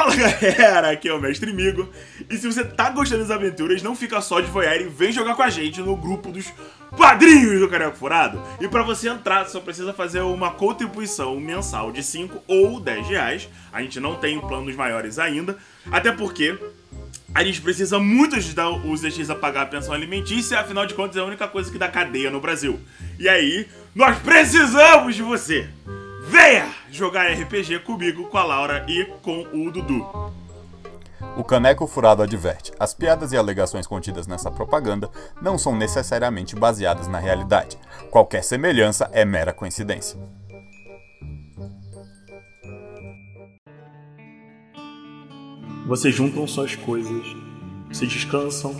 Fala galera, aqui é o Mestre Migo. E se você tá gostando das aventuras, não fica só de voyeur e vem jogar com a gente no grupo dos padrinhos do Careco Furado. E para você entrar, só precisa fazer uma contribuição mensal de 5 ou 10 reais. A gente não tem planos maiores ainda, até porque a gente precisa muito ajudar os DX a pagar a pensão alimentícia, afinal de contas é a única coisa que dá cadeia no Brasil. E aí, nós precisamos de você! Venha jogar RPG comigo, com a Laura e com o Dudu. O Caneco Furado adverte: as piadas e alegações contidas nessa propaganda não são necessariamente baseadas na realidade. Qualquer semelhança é mera coincidência. Vocês juntam suas coisas, se descansam,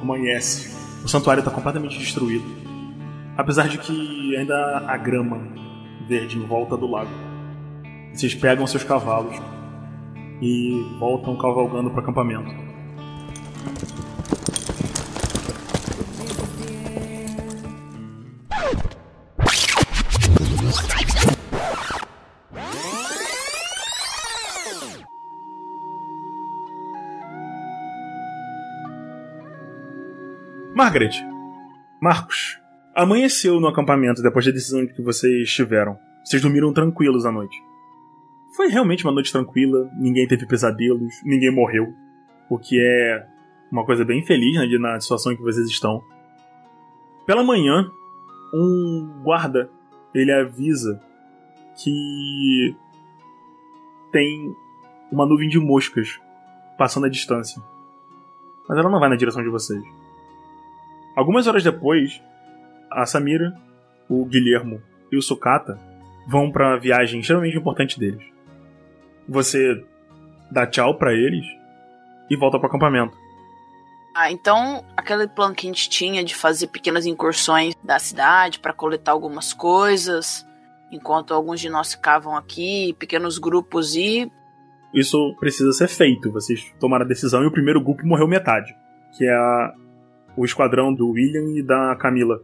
amanhece. O santuário está completamente destruído. Apesar de que ainda há grama verde em volta do lago. Vocês pegam seus cavalos e voltam cavalgando para o acampamento. Margaret, Marcos, amanheceu no acampamento depois da decisão que vocês tiveram. Vocês dormiram tranquilos à noite. Foi realmente uma noite tranquila, ninguém teve pesadelos, ninguém morreu, o que é uma coisa bem feliz né, na situação em que vocês estão. Pela manhã, um guarda ele avisa que tem uma nuvem de moscas passando à distância. Mas ela não vai na direção de vocês. Algumas horas depois, a Samira, o Guilhermo e o Sukata vão para a viagem extremamente importante deles. Você dá tchau para eles e volta para o acampamento. Ah, então aquele plano que a gente tinha de fazer pequenas incursões da cidade para coletar algumas coisas, enquanto alguns de nós ficavam aqui, pequenos grupos e isso precisa ser feito. Vocês tomaram a decisão e o primeiro grupo morreu metade, que é a, o esquadrão do William e da Camila.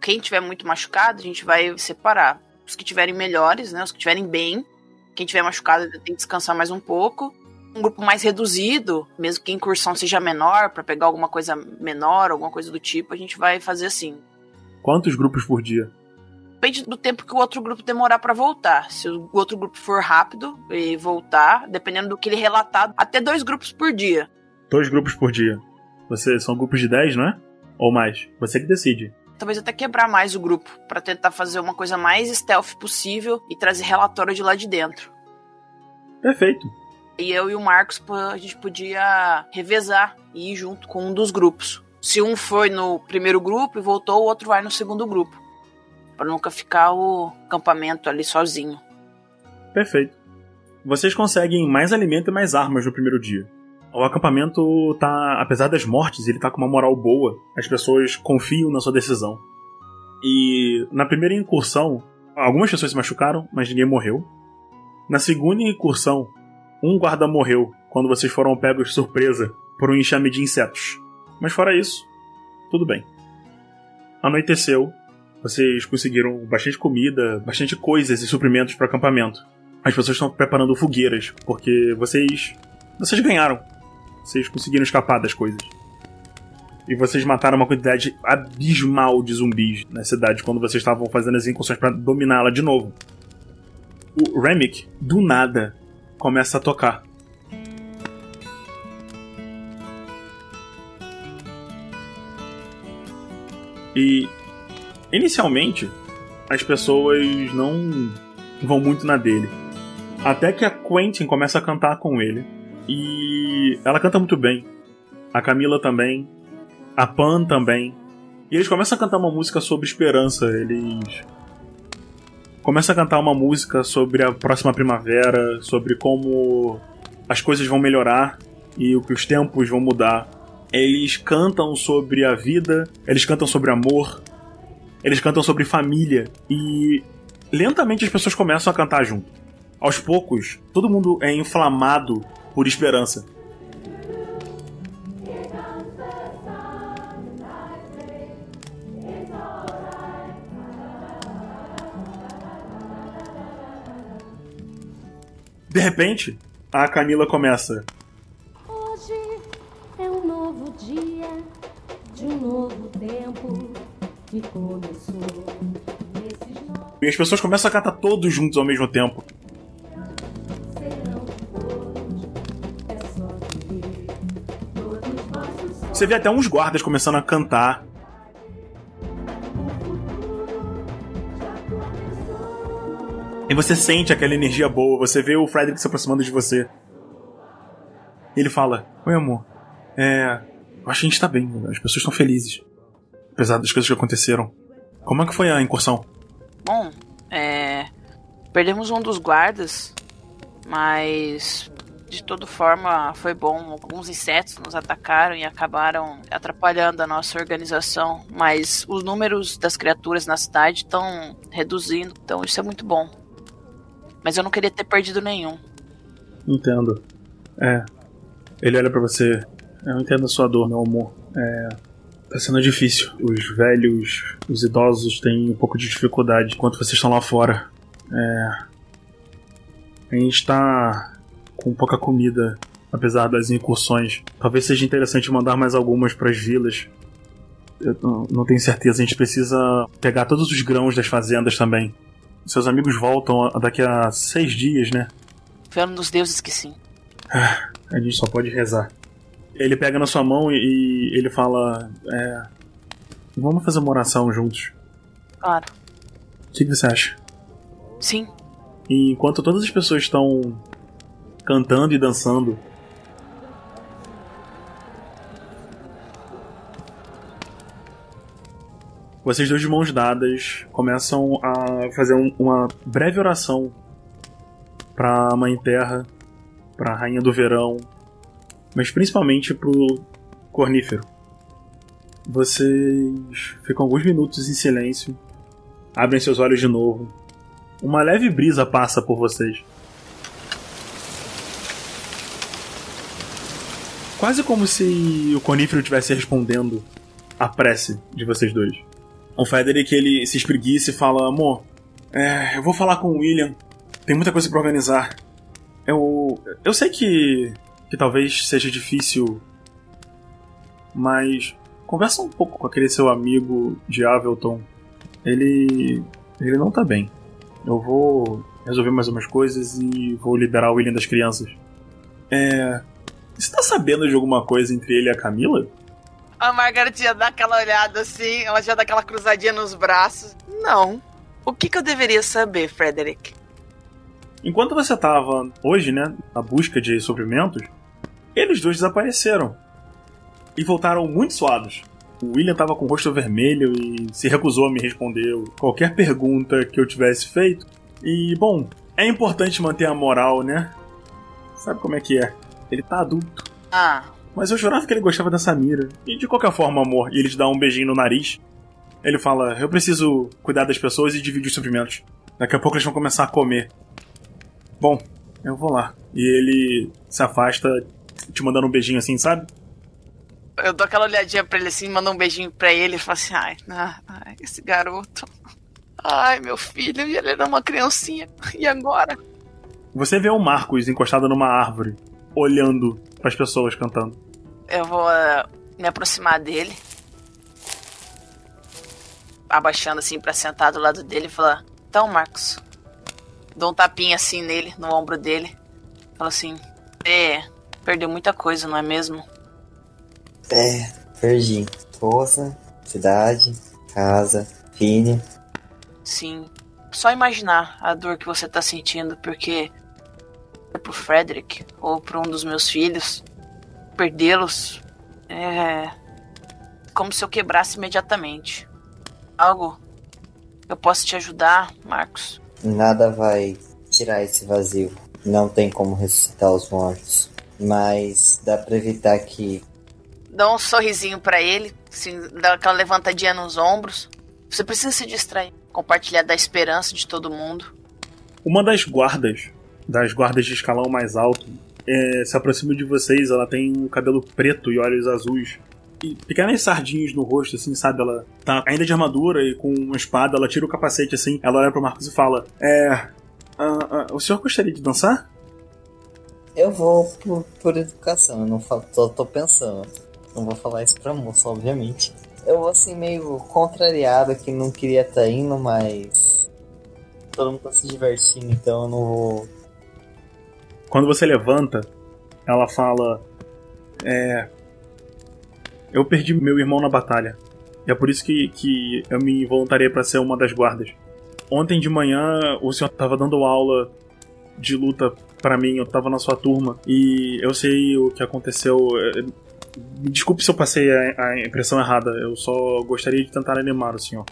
Quem tiver muito machucado, a gente vai separar. Os que tiverem melhores, né, os que tiverem bem, quem tiver machucado tem que descansar mais um pouco. Um grupo mais reduzido, mesmo que a incursão seja menor, para pegar alguma coisa menor, alguma coisa do tipo, a gente vai fazer assim. Quantos grupos por dia? Depende do tempo que o outro grupo demorar para voltar. Se o outro grupo for rápido e voltar, dependendo do que ele relatar, até dois grupos por dia. Dois grupos por dia. Você são grupos de 10, não é? Ou mais? Você que decide talvez até quebrar mais o grupo, para tentar fazer uma coisa mais stealth possível e trazer relatório de lá de dentro. Perfeito. E eu e o Marcos, a gente podia revezar e ir junto com um dos grupos. Se um foi no primeiro grupo e voltou, o outro vai no segundo grupo. Para nunca ficar o acampamento ali sozinho. Perfeito. Vocês conseguem mais alimento e mais armas no primeiro dia. O acampamento tá, apesar das mortes, ele tá com uma moral boa. As pessoas confiam na sua decisão. E na primeira incursão, algumas pessoas se machucaram, mas ninguém morreu. Na segunda incursão, um guarda morreu quando vocês foram pegos de surpresa por um enxame de insetos. Mas fora isso, tudo bem. Anoiteceu, vocês conseguiram bastante comida, bastante coisas e suprimentos para o acampamento. As pessoas estão preparando fogueiras, porque vocês. Vocês ganharam. Vocês conseguiram escapar das coisas. E vocês mataram uma quantidade abismal de zumbis na cidade quando vocês estavam fazendo as incursões para dominá-la de novo. O Remick, do nada, começa a tocar. E inicialmente as pessoas não vão muito na dele. Até que a Quentin começa a cantar com ele. E ela canta muito bem. A Camila também. A Pan também. E eles começam a cantar uma música sobre esperança. Eles começam a cantar uma música sobre a próxima primavera, sobre como as coisas vão melhorar e que os tempos vão mudar. Eles cantam sobre a vida, eles cantam sobre amor, eles cantam sobre família e lentamente as pessoas começam a cantar junto. Aos poucos, todo mundo é inflamado por esperança. De repente, a Camila começa. Hoje é um novo dia de um novo tempo que começou. E as pessoas começam a cantar todos juntos ao mesmo tempo. Você vê até uns guardas começando a cantar. E você sente aquela energia boa, você vê o Frederick se aproximando de você. Ele fala: Oi, amor. É. Eu acho que a gente tá bem, as pessoas estão felizes. Apesar das coisas que aconteceram. Como é que foi a incursão? Bom, é. Perdemos um dos guardas, mas de toda forma foi bom. Alguns insetos nos atacaram e acabaram atrapalhando a nossa organização, mas os números das criaturas na cidade estão reduzindo, então isso é muito bom. Mas eu não queria ter perdido nenhum. Entendo. É. Ele olha pra você. Eu entendo a sua dor, meu amor. É. Tá sendo difícil. Os velhos, os idosos têm um pouco de dificuldade enquanto vocês estão lá fora. É. A gente tá com pouca comida, apesar das incursões. Talvez seja interessante mandar mais algumas pras vilas. Eu não, tenho certeza. A gente precisa pegar todos os grãos das fazendas também. Seus amigos voltam daqui a seis dias, né? Vendo dos deuses que sim. A gente só pode rezar. Ele pega na sua mão e, ele fala: é, Vamos fazer uma oração juntos. Claro. O que, que você acha? Sim. E enquanto todas as pessoas estão cantando e dançando, vocês dois de mãos dadas começam a fazer um- uma breve oração pra Mãe Terra, pra Rainha do Verão, mas principalmente pro Cornífero. Vocês ficam alguns minutos em silêncio, abrem seus olhos de novo. Uma leve brisa passa por vocês. Quase como se o Cornífero estivesse respondendo à prece de vocês dois. O Frederick ele se espreguiça e fala: Amor, é, eu vou falar com o William. Tem muita coisa pra organizar. Eu, eu sei que, que talvez seja difícil, mas conversa um pouco com aquele seu amigo de Avelton. Ele, ele não tá bem. Eu vou resolver mais umas coisas e vou liberar o William das crianças. É. Você tá sabendo de alguma coisa entre ele e a Camila? A Margaret já dá aquela olhada assim, ela já dá aquela cruzadinha nos braços. Não. O que, que eu deveria saber, Frederick? Enquanto você tava hoje, né, na busca de suprimentos, eles dois desapareceram. E voltaram muito suados. O William tava com o rosto vermelho e se recusou a me responder qualquer pergunta que eu tivesse feito. E, bom, é importante manter a moral, né? Sabe como é que é? Ele tá adulto. Ah, Mas eu jurava que ele gostava da Samira. E de qualquer forma, amor, e ele te dá um beijinho no nariz. Ele fala: Eu preciso cuidar das pessoas e dividir os suprimentos. Daqui a pouco eles vão começar a comer. Bom, eu vou lá. E ele se afasta, te mandando um beijinho assim, sabe? eu dou aquela olhadinha pra ele assim, mando um beijinho pra ele e falo assim: ai, ah, ai, esse garoto. Ai, meu filho, e ele era uma criancinha. E agora? Você vê o Marcos encostado numa árvore, olhando para as pessoas cantando. Eu vou eh, me aproximar dele. Abaixando assim pra sentar do lado dele e falar: Então, Marcos. Dou um tapinha assim nele, no ombro dele. Falo assim: É, perdeu muita coisa, não é mesmo? É, perdi. Força, cidade, casa, filha. Sim. Só imaginar a dor que você tá sentindo, porque pro Frederick ou pra um dos meus filhos perdê-los é como se eu quebrasse imediatamente. Algo eu posso te ajudar, Marcos? Nada vai tirar esse vazio. Não tem como ressuscitar os mortos. Mas dá pra evitar que Dá um sorrisinho pra ele, assim, dá aquela levantadinha nos ombros. Você precisa se distrair, compartilhar da esperança de todo mundo. Uma das guardas, das guardas de escalão mais alto, é, se aproxima de vocês. Ela tem um cabelo preto e olhos azuis. E pequenas sardinhas no rosto, assim, sabe? Ela tá ainda de armadura e com uma espada. Ela tira o capacete, assim. Ela olha pro Marcos e fala: É. o senhor gostaria de dançar? Eu vou por, por educação, eu não falo, tô, tô pensando. Não vou falar isso pra moça, obviamente. Eu vou assim meio contrariado que não queria estar tá indo, mas. Todo mundo tá se divertindo, então eu não vou. Quando você levanta, ela fala. É. Eu perdi meu irmão na batalha. E é por isso que, que eu me voluntariei para ser uma das guardas. Ontem de manhã o senhor tava dando aula de luta para mim, eu tava na sua turma e eu sei o que aconteceu. É, me desculpe se eu passei a, a impressão errada, eu só gostaria de tentar animar o senhor.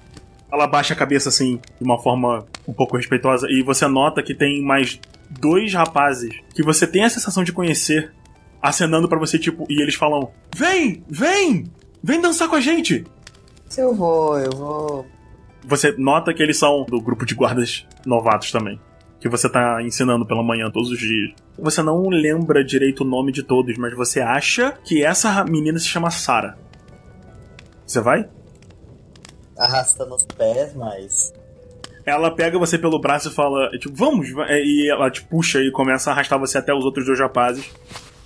Ela baixa a cabeça assim, de uma forma um pouco respeitosa, e você nota que tem mais dois rapazes que você tem a sensação de conhecer acenando para você, tipo, e eles falam: Vem, vem, vem dançar com a gente. Se eu vou, eu vou. Você nota que eles são do grupo de guardas novatos também que você tá ensinando pela manhã todos os dias. Você não lembra direito o nome de todos, mas você acha que essa menina se chama Sara. Você vai? Arrastando os pés, mas. Ela pega você pelo braço e fala, tipo, vamos! E ela te puxa e começa a arrastar você até os outros dois rapazes.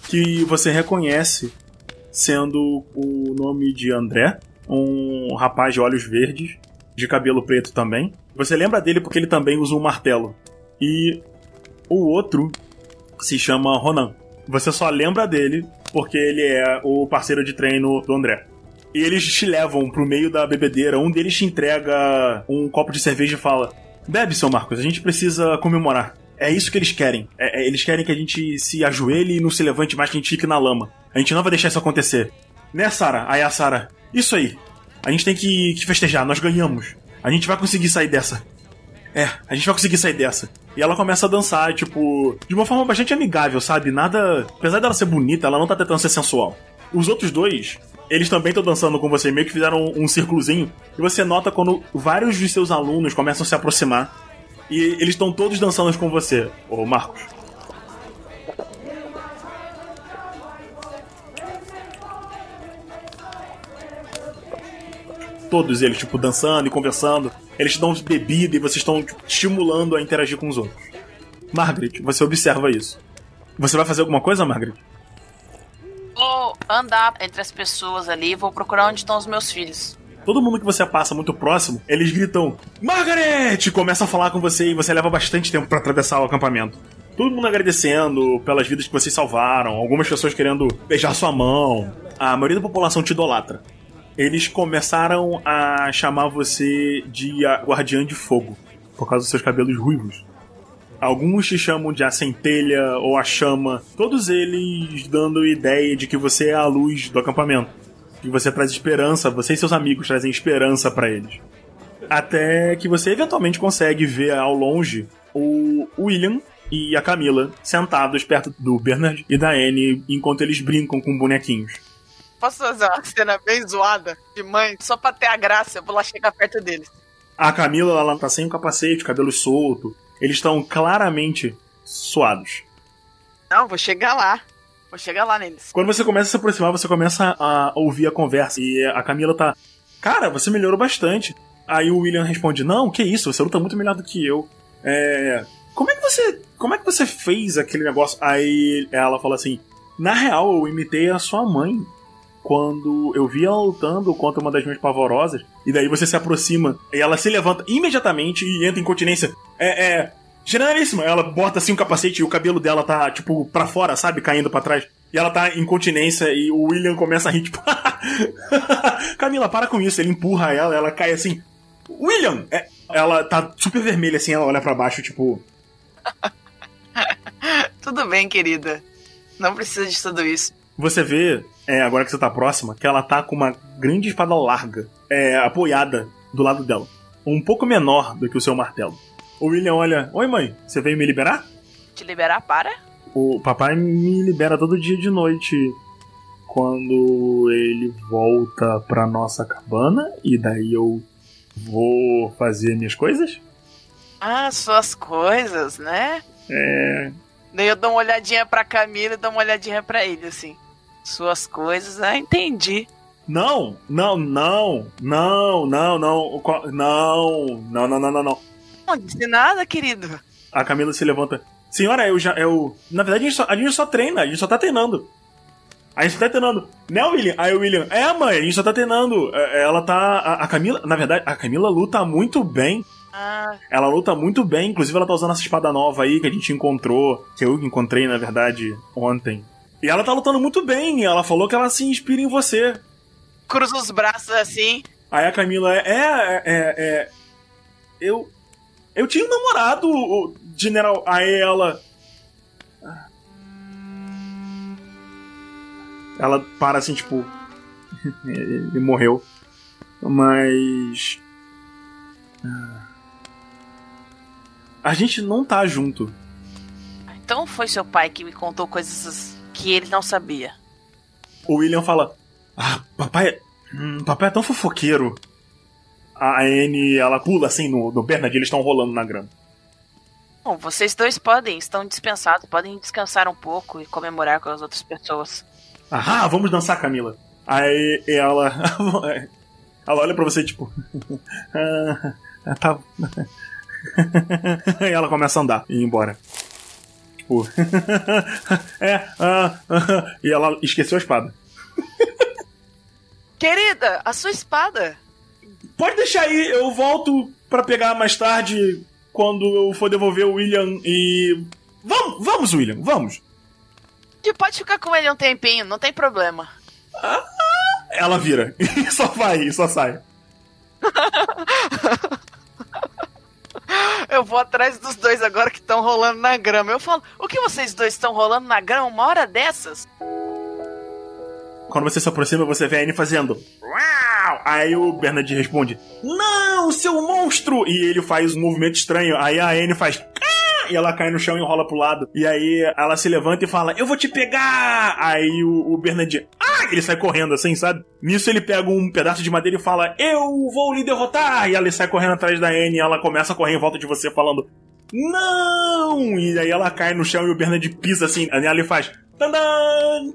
Que você reconhece sendo o nome de André, um rapaz de olhos verdes, de cabelo preto também. Você lembra dele porque ele também usa um martelo. E o outro se chama Ronan. Você só lembra dele porque ele é o parceiro de treino do André. E eles te levam pro meio da bebedeira. Um deles te entrega um copo de cerveja e fala: Bebe, seu Marcos, a gente precisa comemorar. É isso que eles querem. É, é, eles querem que a gente se ajoelhe e não se levante mais, que a gente fique na lama. A gente não vai deixar isso acontecer. Né, Sara? Aí a Sara: Isso aí. A gente tem que, que festejar, nós ganhamos. A gente vai conseguir sair dessa. É, a gente vai conseguir sair dessa. E ela começa a dançar, tipo, de uma forma bastante amigável, sabe? Nada. Apesar dela ser bonita, ela não tá tentando ser sensual. Os outros dois, eles também estão dançando com você, meio que fizeram um, um círculozinho. E você nota quando vários de seus alunos começam a se aproximar. E eles estão todos dançando com você, ô Marcos. Todos eles, tipo, dançando e conversando eles te dão bebida e vocês estão tipo, estimulando a interagir com os outros. Margaret, você observa isso. Você vai fazer alguma coisa, Margaret? Vou andar entre as pessoas ali vou procurar onde estão os meus filhos. Todo mundo que você passa muito próximo, eles gritam: Margaret! Começa a falar com você e você leva bastante tempo para atravessar o acampamento. Todo mundo agradecendo pelas vidas que vocês salvaram, algumas pessoas querendo beijar sua mão. A maioria da população te idolatra eles começaram a chamar você de Guardiã de Fogo, por causa dos seus cabelos ruivos. Alguns te chamam de a centelha ou a chama, todos eles dando ideia de que você é a luz do acampamento. Que você traz esperança, você e seus amigos trazem esperança para eles. Até que você eventualmente consegue ver ao longe o William e a Camila sentados perto do Bernard e da Anne enquanto eles brincam com bonequinhos. Posso fazer uma cena bem zoada de mãe? Só pra ter a graça, eu vou lá chegar perto deles. A Camila, ela tá sem o capacete, cabelo solto. Eles estão claramente suados. Não, vou chegar lá. Vou chegar lá neles. Quando você começa a se aproximar, você começa a ouvir a conversa. E a Camila tá. Cara, você melhorou bastante. Aí o William responde: Não, que isso, você luta muito melhor do que eu. É. Como é que você. Como é que você fez aquele negócio? Aí ela fala assim: Na real, eu imitei a sua mãe quando eu vi ela lutando contra uma das minhas pavorosas, e daí você se aproxima, e ela se levanta imediatamente e entra em continência. É, é. Generalíssima, ela bota assim um capacete e o cabelo dela tá, tipo, pra fora, sabe? Caindo para trás. E ela tá em continência e o William começa a rir, tipo. Camila, para com isso. Ele empurra ela, ela cai assim. William! É, ela tá super vermelha assim, ela olha para baixo, tipo. Tudo bem, querida. Não precisa de tudo isso. Você vê é, agora que você tá próxima, que ela tá com uma grande espada larga, é, apoiada do lado dela. Um pouco menor do que o seu martelo. O William olha: Oi, mãe, você veio me liberar? Te liberar para? O papai me libera todo dia de noite quando ele volta pra nossa cabana e daí eu vou fazer minhas coisas. Ah, suas coisas, né? É. Daí eu dou uma olhadinha pra Camila e dou uma olhadinha pra ele, assim suas coisas. Ah, entendi. Não, não, não, não, não, não, não, não, não, não, não, não. Não disse nada, querido. A Camila se levanta. Senhora, eu já. Eu, na verdade, a gente, só, a gente só treina, a gente só tá treinando. A gente só tá treinando. Né, William? Aí o William, é, mãe, a gente só tá treinando. É, Ela tá. A, a Camila, na verdade, a Camila luta muito bem. Ah, Ela luta muito bem, inclusive ela tá usando essa espada nova aí que a gente encontrou, que eu encontrei, na verdade, ontem. E ela tá lutando muito bem, ela falou que ela se inspira em você. cruza os braços assim. Aí a Camila é. É. é, é eu. Eu tinha um namorado, o general. Aí ela. Ela para assim, tipo. Ele morreu. Mas. ah, A gente não tá junto. Então foi seu pai que me contou coisas que ele não sabia. O William fala: Ah, papai. hum, papai é tão fofoqueiro. A Anne, ela pula assim no, no Bernard, eles estão rolando na grama. Bom, vocês dois podem, estão dispensados, podem descansar um pouco e comemorar com as outras pessoas. Ah, vamos dançar, Camila. Aí ela. Ela olha pra você, tipo. ah, tá. e ela começa a andar e ir embora. Tipo. é, ah, ah, e ela esqueceu a espada. Querida, a sua espada. Pode deixar aí, eu volto pra pegar mais tarde quando eu for devolver o William e. Vamos, vamos, William, vamos. E pode ficar com ele um tempinho, não tem problema. Ela vira e só vai, e só sai. Eu vou atrás dos dois agora que estão rolando na grama. Eu falo, o que vocês dois estão rolando na grama uma hora dessas? Quando você se aproxima, você vê a Anne fazendo. "Uau!" Aí o Bernard responde: Não, seu monstro! E ele faz um movimento estranho. Aí a Anne faz. "Ah!" E ela cai no chão e rola pro lado. E aí ela se levanta e fala: Eu vou te pegar! Aí o, o. Ah! Ele sai correndo assim, sabe? Nisso ele pega um pedaço de madeira e fala: Eu vou lhe derrotar! E ela sai correndo atrás da Anne e ela começa a correr em volta de você falando: Não! E aí ela cai no chão e o Bernard pisa assim. Aí ela faz. Tadã!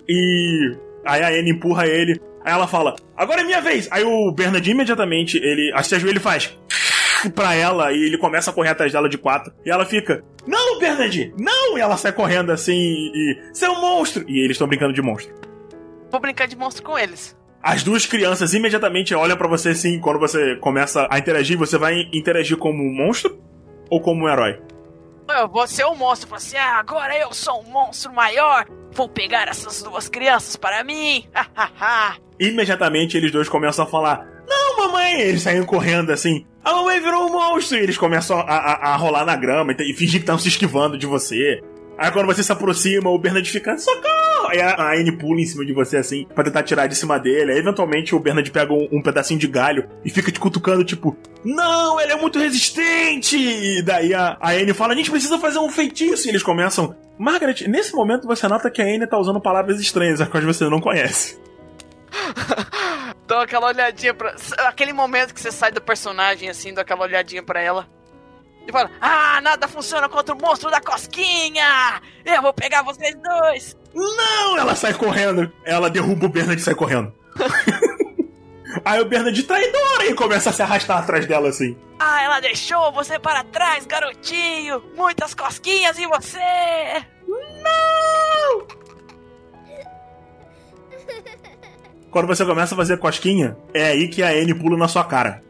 E Aí a Anne empurra ele. Aí ela fala, agora é minha vez! Aí o Bernard imediatamente, ele se ajoelha e faz pra ela e ele começa a correr atrás dela de quatro. E ela fica, não, Bernard, não! E ela sai correndo assim e, seu monstro! E eles estão brincando de monstro. Vou brincar de monstro com eles. As duas crianças imediatamente olham pra você assim, quando você começa a interagir, você vai interagir como um monstro ou como um herói? Vou ser um monstro. Falo assim, ah, agora eu sou um monstro maior. Vou pegar essas duas crianças para mim. Imediatamente eles dois começam a falar: Não, mamãe! Eles saem correndo assim. A mamãe virou um monstro! E eles começam a, a- a rolar na grama e, e fingir que estão se esquivando de você. Aí quando você se aproxima, o Bernard fica, socorro! Aí a, Anne pula em cima de você assim, pra tentar tirar de cima dele. Aí eventualmente o Bernard pega um, um pedacinho de galho e fica te cutucando, tipo, não, ele é muito resistente! E daí a, a Anne fala, a gente precisa fazer um feitiço! E eles começam. Margaret, nesse momento você nota que a Anne tá usando palavras estranhas, as quais você não conhece. Dou aquela olhadinha pra. Aquele momento que você sai do personagem assim, dou aquela olhadinha pra ela. E fala: Ah, nada funciona contra o monstro da cosquinha! Eu vou pegar vocês dois! Não! Ela sai correndo. Ela derruba o Bernard e sai correndo. Aí o Bernard traidora e começa a se arrastar atrás dela assim. Ah, ela deixou você para trás, garotinho! Muitas cosquinhas em você! Quando você começa a fazer cosquinha, é aí que a Anne pula na sua cara.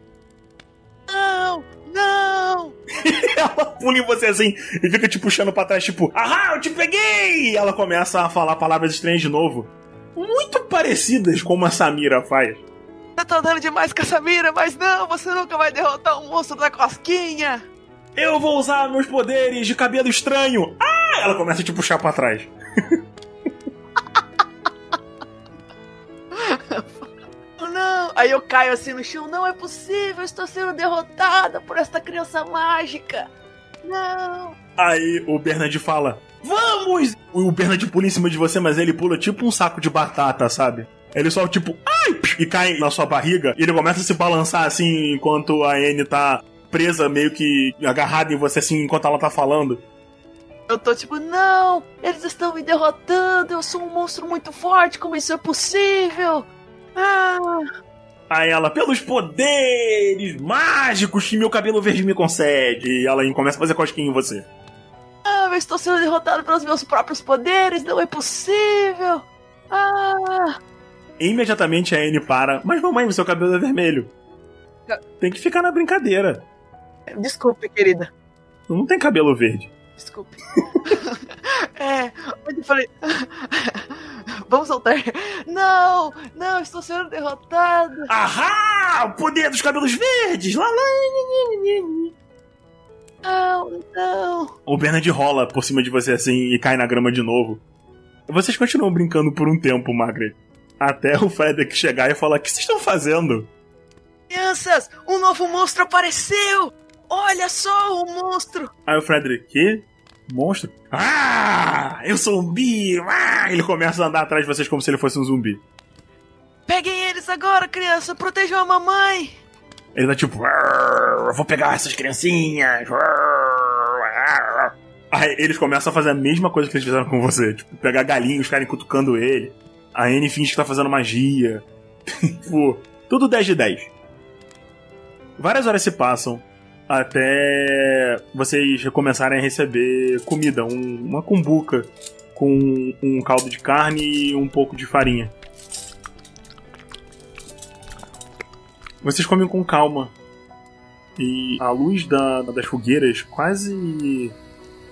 Ela pula em você assim e fica te puxando pra trás, tipo, ahá, eu te peguei! E ela começa a falar palavras estranhas de novo. Muito parecidas como a Samira faz. Tô andando demais com essa mira, mas não, você nunca vai derrotar o monstro da cosquinha! Eu vou usar meus poderes de cabelo estranho. Ah! Ela começa a te puxar pra trás. Não! Aí eu caio assim no chão, não é possível, estou sendo derrotada por esta criança mágica! Não! Aí o Bernard fala: Vamos! O Bernard pula em cima de você, mas ele pula tipo um saco de batata, sabe? Ele só tipo, ai! E cai na sua barriga. E ele começa a se balançar assim enquanto a Anne tá presa, meio que agarrada em você assim enquanto ela tá falando. Eu tô tipo, não! Eles estão me derrotando! Eu sou um monstro muito forte, como isso é possível? Ah! Aí ela, pelos poderes mágicos que meu cabelo verde me concede. E ela começa a fazer cosquinha em você. Ah, eu estou sendo derrotado pelos meus próprios poderes, não é possível. Ah, Imediatamente a Anne para. Mas mamãe, o seu cabelo é vermelho. Tem que ficar na brincadeira. desculpe, querida. Não tem cabelo verde. Desculpe. é, onde eu falei. Vamos soltar. Não, não, estou sendo derrotado. Ahá! O poder dos cabelos verdes! Lá, lá. Não, não. O Bernard rola por cima de você assim e cai na grama de novo. Vocês continuam brincando por um tempo, Margaret. Até o Frederick chegar e falar: O que vocês estão fazendo? Crianças, um novo monstro apareceu! Olha só o monstro! Aí o Frederick: Que? Monstro? Ah! Eu sou um zumbi! Ah! Ele começa a andar atrás de vocês como se ele fosse um zumbi. Peguem eles agora, criança! Protejam a mamãe! Ele tá tipo: "Arr, Eu vou pegar essas criancinhas! Arr, arr." Aí eles começam a fazer a mesma coisa que eles fizeram com você: tipo, pegar galinhos, ficarem cutucando ele. A Anne finge que tá fazendo magia. tipo, tudo 10 de 10. Várias horas se passam até vocês recomeçarem a receber comida, um- uma cumbuca com um caldo de carne e um pouco de farinha. Vocês comem com calma. E a luz da- das fogueiras quase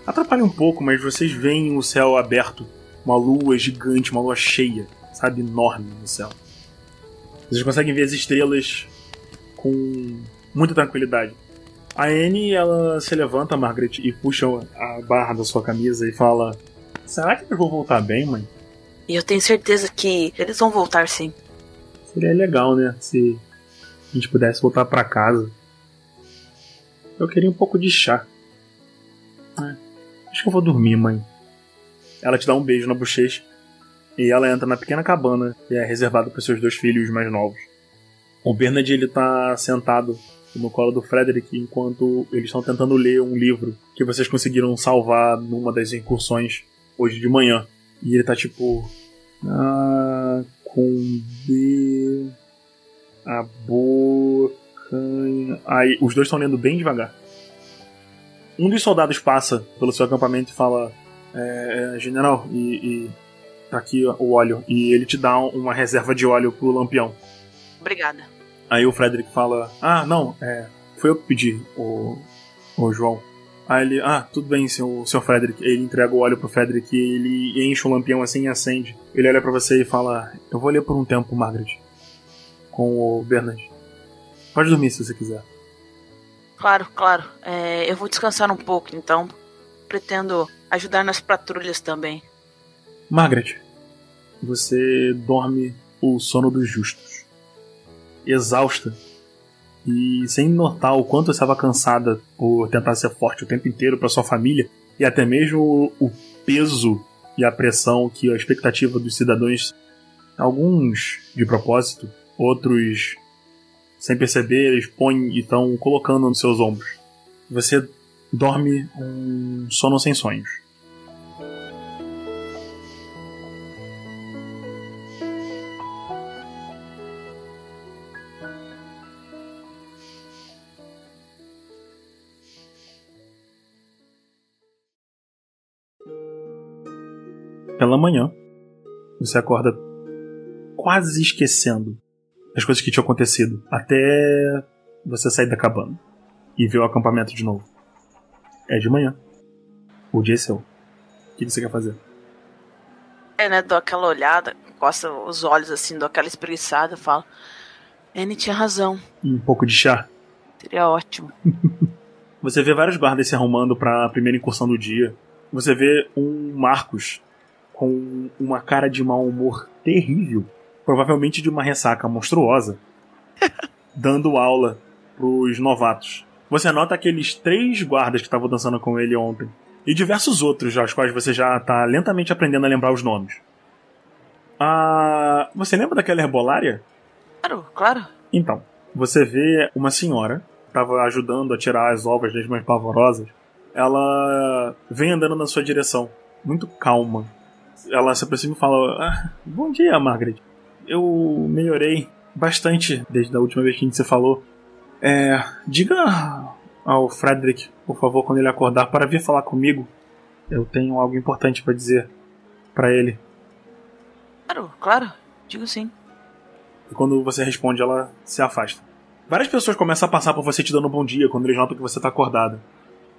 atrapalha um pouco, mas vocês veem o céu aberto. Uma lua gigante, uma lua cheia, sabe? Enorme no céu. Vocês conseguem ver as estrelas com muita tranquilidade. A Anne, ela se levanta, Margaret, e puxa a barra da sua camisa e fala: Será que eu vou voltar bem, mãe? E eu tenho certeza que eles vão voltar sim. Seria legal, né? Se a gente pudesse voltar pra casa. Eu queria um pouco de chá. É, acho que eu vou dormir, mãe. Ela te dá um beijo na bochecha e ela entra na pequena cabana que é reservada para seus dois filhos mais novos. O Bernard ele tá sentado no colo do Frederick enquanto eles estão tentando ler um livro que vocês conseguiram salvar numa das incursões hoje de manhã. E ele tá tipo. Ah, com B. A boca. Aí os dois estão lendo bem devagar. Um dos soldados passa pelo seu acampamento e fala: é, é, General, e, e tá aqui o óleo. E ele te dá uma reserva de óleo pro lampião. Obrigada. Aí o Frederick fala: Ah, não, é, foi eu que pedi, o, o João. Aí ele: Ah, tudo bem, seu, seu Frederick. Ele entrega o óleo pro Frederick e ele enche o lampião assim e acende. Ele olha pra você e fala: Eu vou ler por um tempo, Margaret. Com o Bernard. Pode dormir se você quiser. Claro, claro. É, eu vou descansar um pouco, então pretendo ajudar nas patrulhas também. Margaret, você dorme o sono dos justos. Exausta. E sem notar o quanto estava cansada por tentar ser forte o tempo inteiro para sua família, e até mesmo o peso e a pressão que a expectativa dos cidadãos, alguns de propósito, outros sem perceber, eles põem e estão colocando nos seus ombros. Você dorme um sono sem sonhos. Manhã, você acorda quase esquecendo as coisas que tinham acontecido até você sair da cabana e ver o acampamento de novo. É de manhã. O dia é seu. O que você quer fazer? É, né? Dou aquela olhada, coça os olhos assim, dou aquela espreguiçada, falo. Anne tinha razão. Um pouco de chá. Seria ótimo. Você vê vários guardas se arrumando para a primeira incursão do dia. Você vê um Marcos com uma cara de mau humor terrível, provavelmente de uma ressaca monstruosa, dando aula pros novatos. Você nota aqueles três guardas que estavam dançando com ele ontem e diversos outros, aos quais você já está lentamente aprendendo a lembrar os nomes. Ah, você lembra daquela herbolária? Claro, claro. Então, você vê uma senhora que estava ajudando a tirar as ovas das mães pavorosas. Ela vem andando na sua direção, muito calma. Ela se aproxima e fala: ah, Bom dia, Margaret. Eu melhorei bastante desde a última vez que a gente se falou. É, diga ao Frederick, por favor, quando ele acordar, para vir falar comigo. Eu tenho algo importante para dizer para ele. Claro, claro. Digo sim. E quando você responde, ela se afasta. Várias pessoas começam a passar por você te dando um bom dia quando eles notam que você tá acordada.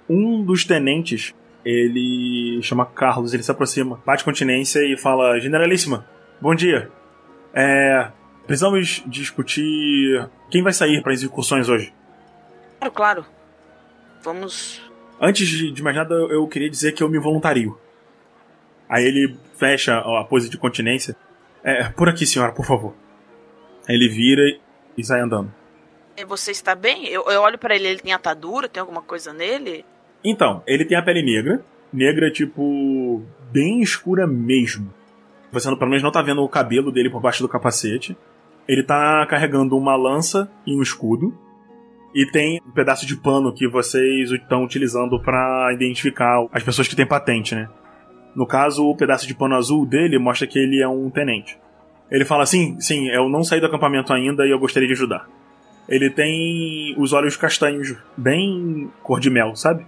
Um dos tenentes, ele chama Carlos, ele se aproxima, bate continência e fala: Generalíssima, bom dia. É. Precisamos discutir quem vai sair para as incursões hoje. Claro, claro. Vamos. Antes de, mais nada, eu, queria dizer que eu me voluntario. Aí ele fecha a pose de continência. É, por aqui, senhora, por favor. Aí ele vira e sai andando. Você está bem? Eu, eu olho pra ele, ele tem atadura, tem alguma coisa nele? Então, ele tem a pele negra. Negra, tipo, bem escura mesmo. Você pelo menos não tá vendo o cabelo dele por baixo do capacete. Ele tá carregando uma lança e um escudo. E tem um pedaço de pano que vocês estão utilizando pra identificar as pessoas que têm patente, né? No caso, o pedaço de pano azul dele mostra que ele é um tenente. Ele fala assim: sim, eu não saí do acampamento ainda e eu gostaria de ajudar. Ele tem os olhos castanhos, bem cor de mel, sabe?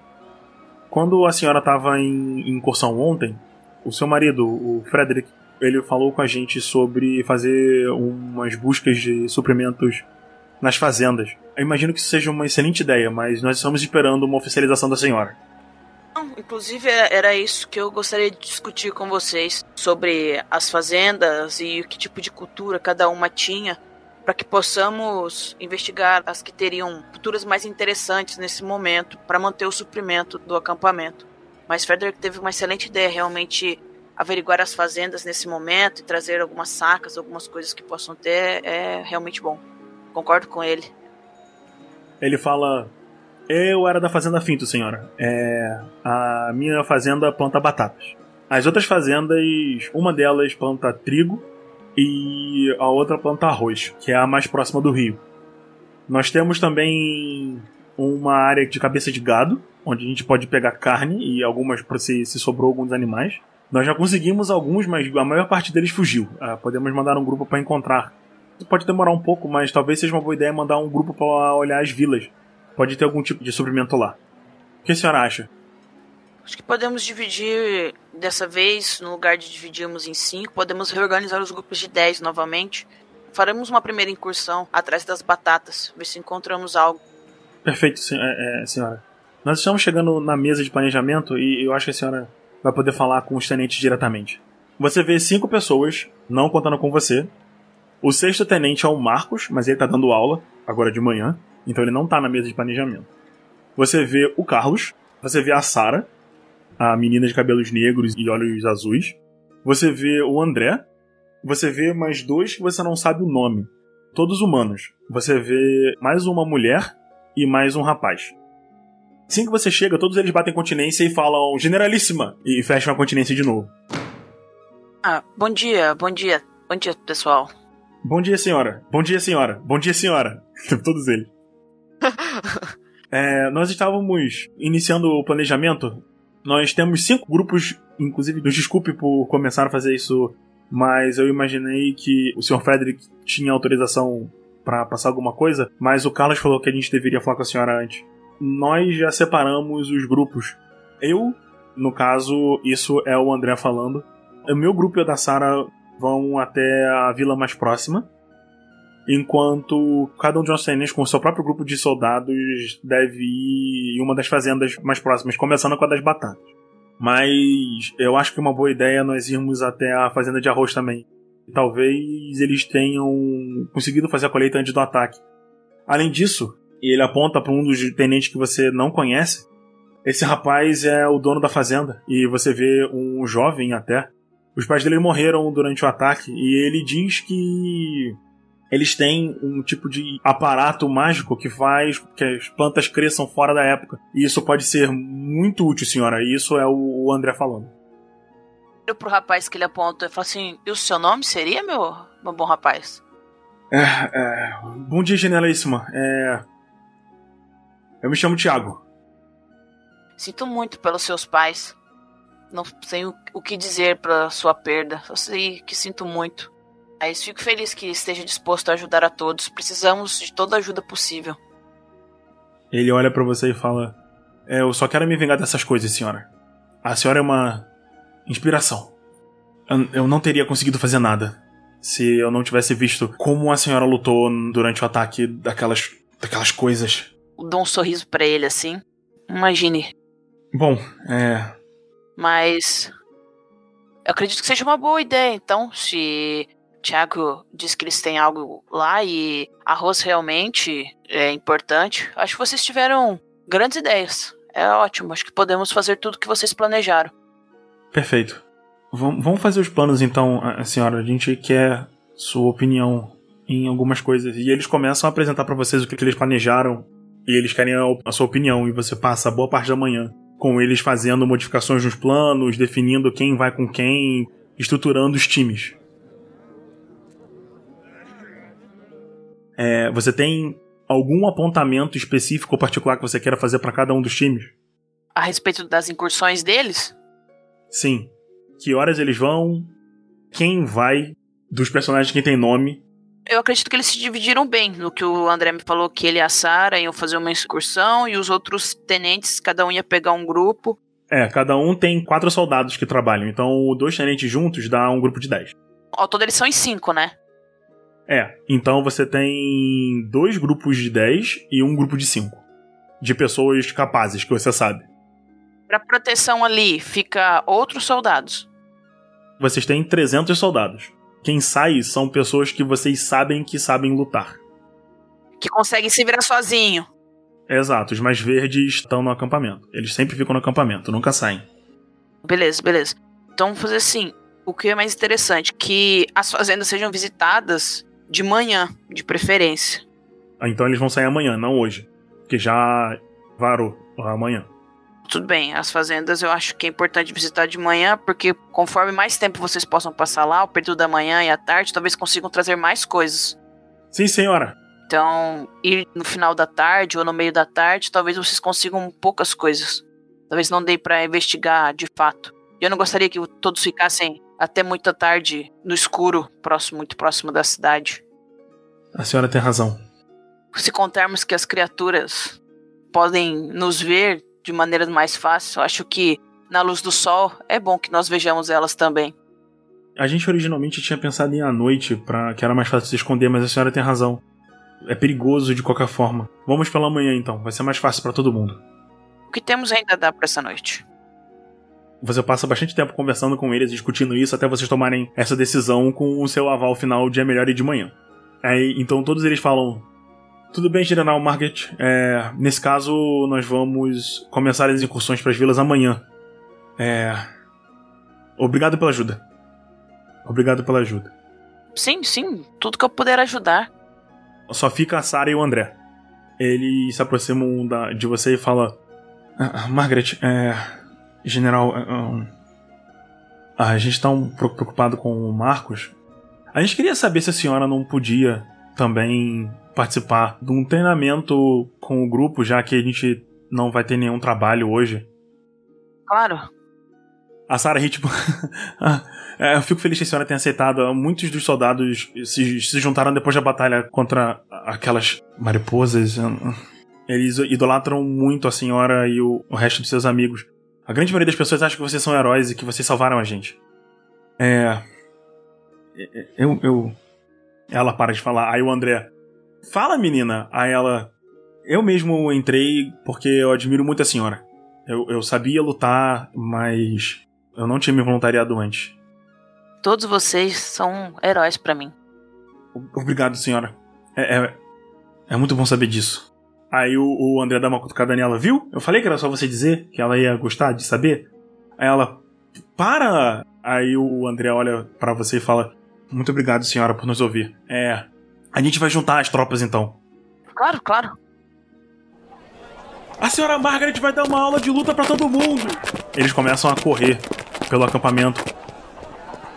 Quando a senhora estava em, em incursão ontem, o seu marido, o Frederick, ele falou com a gente sobre fazer umas buscas de suprimentos nas fazendas. Eu imagino que isso seja uma excelente ideia, mas nós estamos esperando uma oficialização da senhora. Inclusive era isso que eu gostaria de discutir com vocês sobre as fazendas e que tipo de cultura cada uma tinha, para que possamos investigar as que teriam culturas mais interessantes nesse momento para manter o suprimento do acampamento. Mas Frederick teve uma excelente ideia, realmente averiguar as fazendas nesse momento e trazer algumas sacas, algumas coisas que possam ter é realmente bom. Concordo com ele. Ele fala: Eu era da fazenda Finto, senhora. É. A minha fazenda planta batatas. As outras fazendas, uma delas planta trigo e a outra planta arroz, que é a mais próxima do rio. Nós temos também uma área de cabeça de gado, onde a gente pode pegar carne e algumas, pra se, se sobrou alguns animais. Nós já conseguimos alguns, mas a maior parte deles fugiu. Ah, podemos mandar um grupo para encontrar. Pode demorar um pouco, mas talvez seja uma boa ideia mandar um grupo para olhar as vilas. Pode ter algum tipo de suprimento lá. O que a senhora acha? Acho que podemos dividir dessa vez, no lugar de dividirmos em cinco, podemos reorganizar os grupos de 10 novamente. Faremos uma primeira incursão atrás das batatas, ver se encontramos algo. Perfeito, é, é, senhora. Nós estamos chegando na mesa de planejamento e eu acho que a senhora vai poder falar com os tenentes diretamente. Você vê cinco pessoas, não contando com você. O sexto tenente é o Marcos, mas ele tá dando aula, agora de manhã, então ele não tá na mesa de planejamento. Você vê o Carlos, você vê a Sara, a menina de cabelos negros e olhos azuis. Você vê o André, você vê mais dois que você não sabe o nome. Todos humanos. Você vê mais uma mulher e mais um rapaz. Assim que você chega, todos eles batem continência e falam Generalíssima! E fecham a continência de novo. Ah, bom dia, bom dia, bom dia, pessoal. Bom dia, senhora. Bom dia, senhora. Bom dia, senhora. Todos eles. É, nós estávamos iniciando o planejamento. Nós temos cinco grupos, inclusive, nos desculpe por começar a fazer isso, mas eu imaginei que o Sr. Frederick tinha autorização para passar alguma coisa, mas o Carlos falou que a gente deveria falar com a senhora antes. Nós já separamos os grupos. Eu, no caso, isso é o André falando. O meu grupo e o da Sara vão até a vila mais próxima. Enquanto cada um de nós tenentes, com seu próprio grupo de soldados, deve ir em uma das fazendas mais próximas, começando com a das batatas. Mas eu acho que uma boa ideia é nós irmos até a fazenda de arroz também. Talvez eles tenham conseguido fazer a colheita antes do ataque. Além disso, ele aponta para um dos tenentes que você não conhece. Esse rapaz é o dono da fazenda e você vê um jovem até. Os pais dele morreram durante o ataque e ele diz que eles têm um tipo de aparato mágico que faz que as plantas cresçam fora da época. E isso pode ser muito útil, senhora. E isso é o André falando. Eu pro rapaz que ele aponta e fala assim: e o seu nome seria, meu, meu bom rapaz? É, é, bom dia, generalíssima. É, eu me chamo Thiago. Sinto muito pelos seus pais. Não sei o, o que dizer pela sua perda. Só sei que sinto muito. Mas fico feliz que esteja disposto a ajudar a todos. Precisamos de toda a ajuda possível. Ele olha pra você e fala: é, Eu só quero me vingar dessas coisas, senhora. A senhora é uma inspiração. Eu, eu não teria conseguido fazer nada se eu não tivesse visto como a senhora lutou durante o ataque daquelas, daquelas coisas. Dou um sorriso pra ele assim. Imagine. Bom, é. Mas. Eu acredito que seja uma boa ideia, então, se Thiago diz que eles têm algo lá e arroz realmente é importante, acho que vocês tiveram grandes ideias. É ótimo, acho que podemos fazer tudo que vocês planejaram. Perfeito. Vam- Vamos fazer os planos então, a- senhora. A gente quer sua opinião em algumas coisas. E eles começam a apresentar pra vocês o que eles planejaram. E eles querem a sua opinião. E você passa boa parte da manhã com eles fazendo modificações nos planos, definindo quem vai com quem, estruturando os times. É, você tem algum apontamento específico ou particular que você queira fazer pra cada um dos times? A respeito das incursões deles, Sim. Que horas eles vão? Quem vai? Dos personagens que tem nome? eu acredito que eles se dividiram bem. No que o André me falou que ele e a Sarah iam fazer uma excursão e os outros tenentes, cada um ia pegar um grupo. É, cada um tem quatro soldados que trabalham. Então, dois tenentes juntos dá um grupo de dez. Ao todo eles são em cinco, né? É, então você tem dois grupos de dez e um grupo de cinco. De pessoas capazes, que você sabe. Pra proteção ali, fica outros soldados. Vocês têm 300 soldados. Quem sai são pessoas que vocês sabem que sabem lutar. Que conseguem se virar sozinho. Exato, os mais verdes estão no acampamento. Eles sempre ficam no acampamento, nunca saem. Beleza, beleza. Então vamos fazer assim. O que é mais interessante? Que as fazendas sejam visitadas de manhã, de preferência. Ah, Então eles vão sair amanhã, não hoje. Porque já varou amanhã. Tudo bem, as fazendas eu acho que é importante visitar de manhã, porque conforme mais tempo vocês possam passar lá, o período da manhã e à tarde, talvez consigam trazer mais coisas. Sim, senhora. Então, ir no final da tarde ou no meio da tarde, talvez vocês consigam poucas coisas. Talvez não dê pra investigar de fato. E eu não gostaria que todos ficassem até muita tarde no escuro, próximo, muito próximo da cidade. A senhora tem razão. Se contarmos que as criaturas podem nos ver de maneira mais fácil, acho que na luz do sol é bom que nós vejamos elas também. A gente originalmente tinha pensado em à noite, para que era mais fácil se esconder, mas a senhora tem razão. É perigoso de qualquer forma. Vamos pela manhã então, vai ser mais fácil pra todo mundo. O que temos ainda a dar pra essa noite? Você passa bastante tempo conversando com eles, discutindo isso, até vocês tomarem essa decisão com o seu aval final de é melhor ir de manhã. Aí, então todos eles falam: Tudo bem, General Margaret. É, nesse caso, nós vamos começar as incursões para as vilas amanhã. É. Obrigado pela ajuda. Obrigado pela ajuda. Sim, sim, tudo que eu puder ajudar. Só fica a Sarah e o André. Eles se aproximam da- de você e falam: "Ah, ah, Margaret, é. General, é, um, a gente tá um pouco preocupado com o Marcos. A gente queria saber se a senhora não podia também participar de um treinamento com o grupo, já que a gente não vai ter nenhum trabalho hoje. Claro, A Sarah ri, tipo. "Ah, é, eu fico feliz que a senhora tenha aceitado. Muitos dos soldados se, se juntaram depois da batalha contra aquelas mariposas. Eles idolatram muito a senhora e o, o resto dos seus amigos. A grande maioria das pessoas acha que vocês são heróis e que vocês salvaram a gente. É. Eu. eu ela para de falar. Aí o André. Fala, menina. Aí ela. Eu mesmo entrei porque eu admiro muito a senhora. Eu, eu sabia lutar, mas eu não tinha me voluntariado antes. todos vocês são heróis pra mim. Obrigado, senhora. É, é, é muito bom saber disso. Aí o, o André dá uma cutucada nela, viu? Eu falei que era só você dizer que ela ia gostar de saber. Aí ela, para! Aí o André olha pra você e fala, muito obrigado, senhora, por nos ouvir. É, a gente vai juntar as tropas então. Claro, claro. A senhora Margaret vai dar uma aula de luta pra todo mundo. Eles começam a correr pelo acampamento.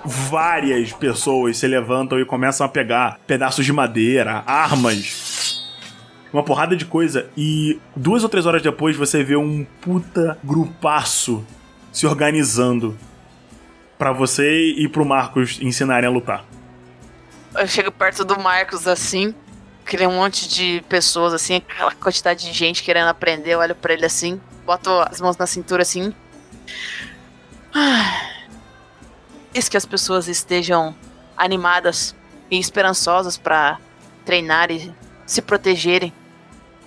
Várias pessoas se levantam e começam a pegar pedaços de madeira, armas, uma porrada de coisa. E duas ou três horas depois você vê um puta grupaço se organizando pra você e pro Marcos ensinarem a lutar. Eu chego perto do Marcos assim, aquele monte de pessoas assim, aquela quantidade de gente querendo aprender, eu olho pra ele assim, boto as mãos na cintura assim. Isso que as pessoas estejam animadas e esperançosas pra treinar e se protegerem.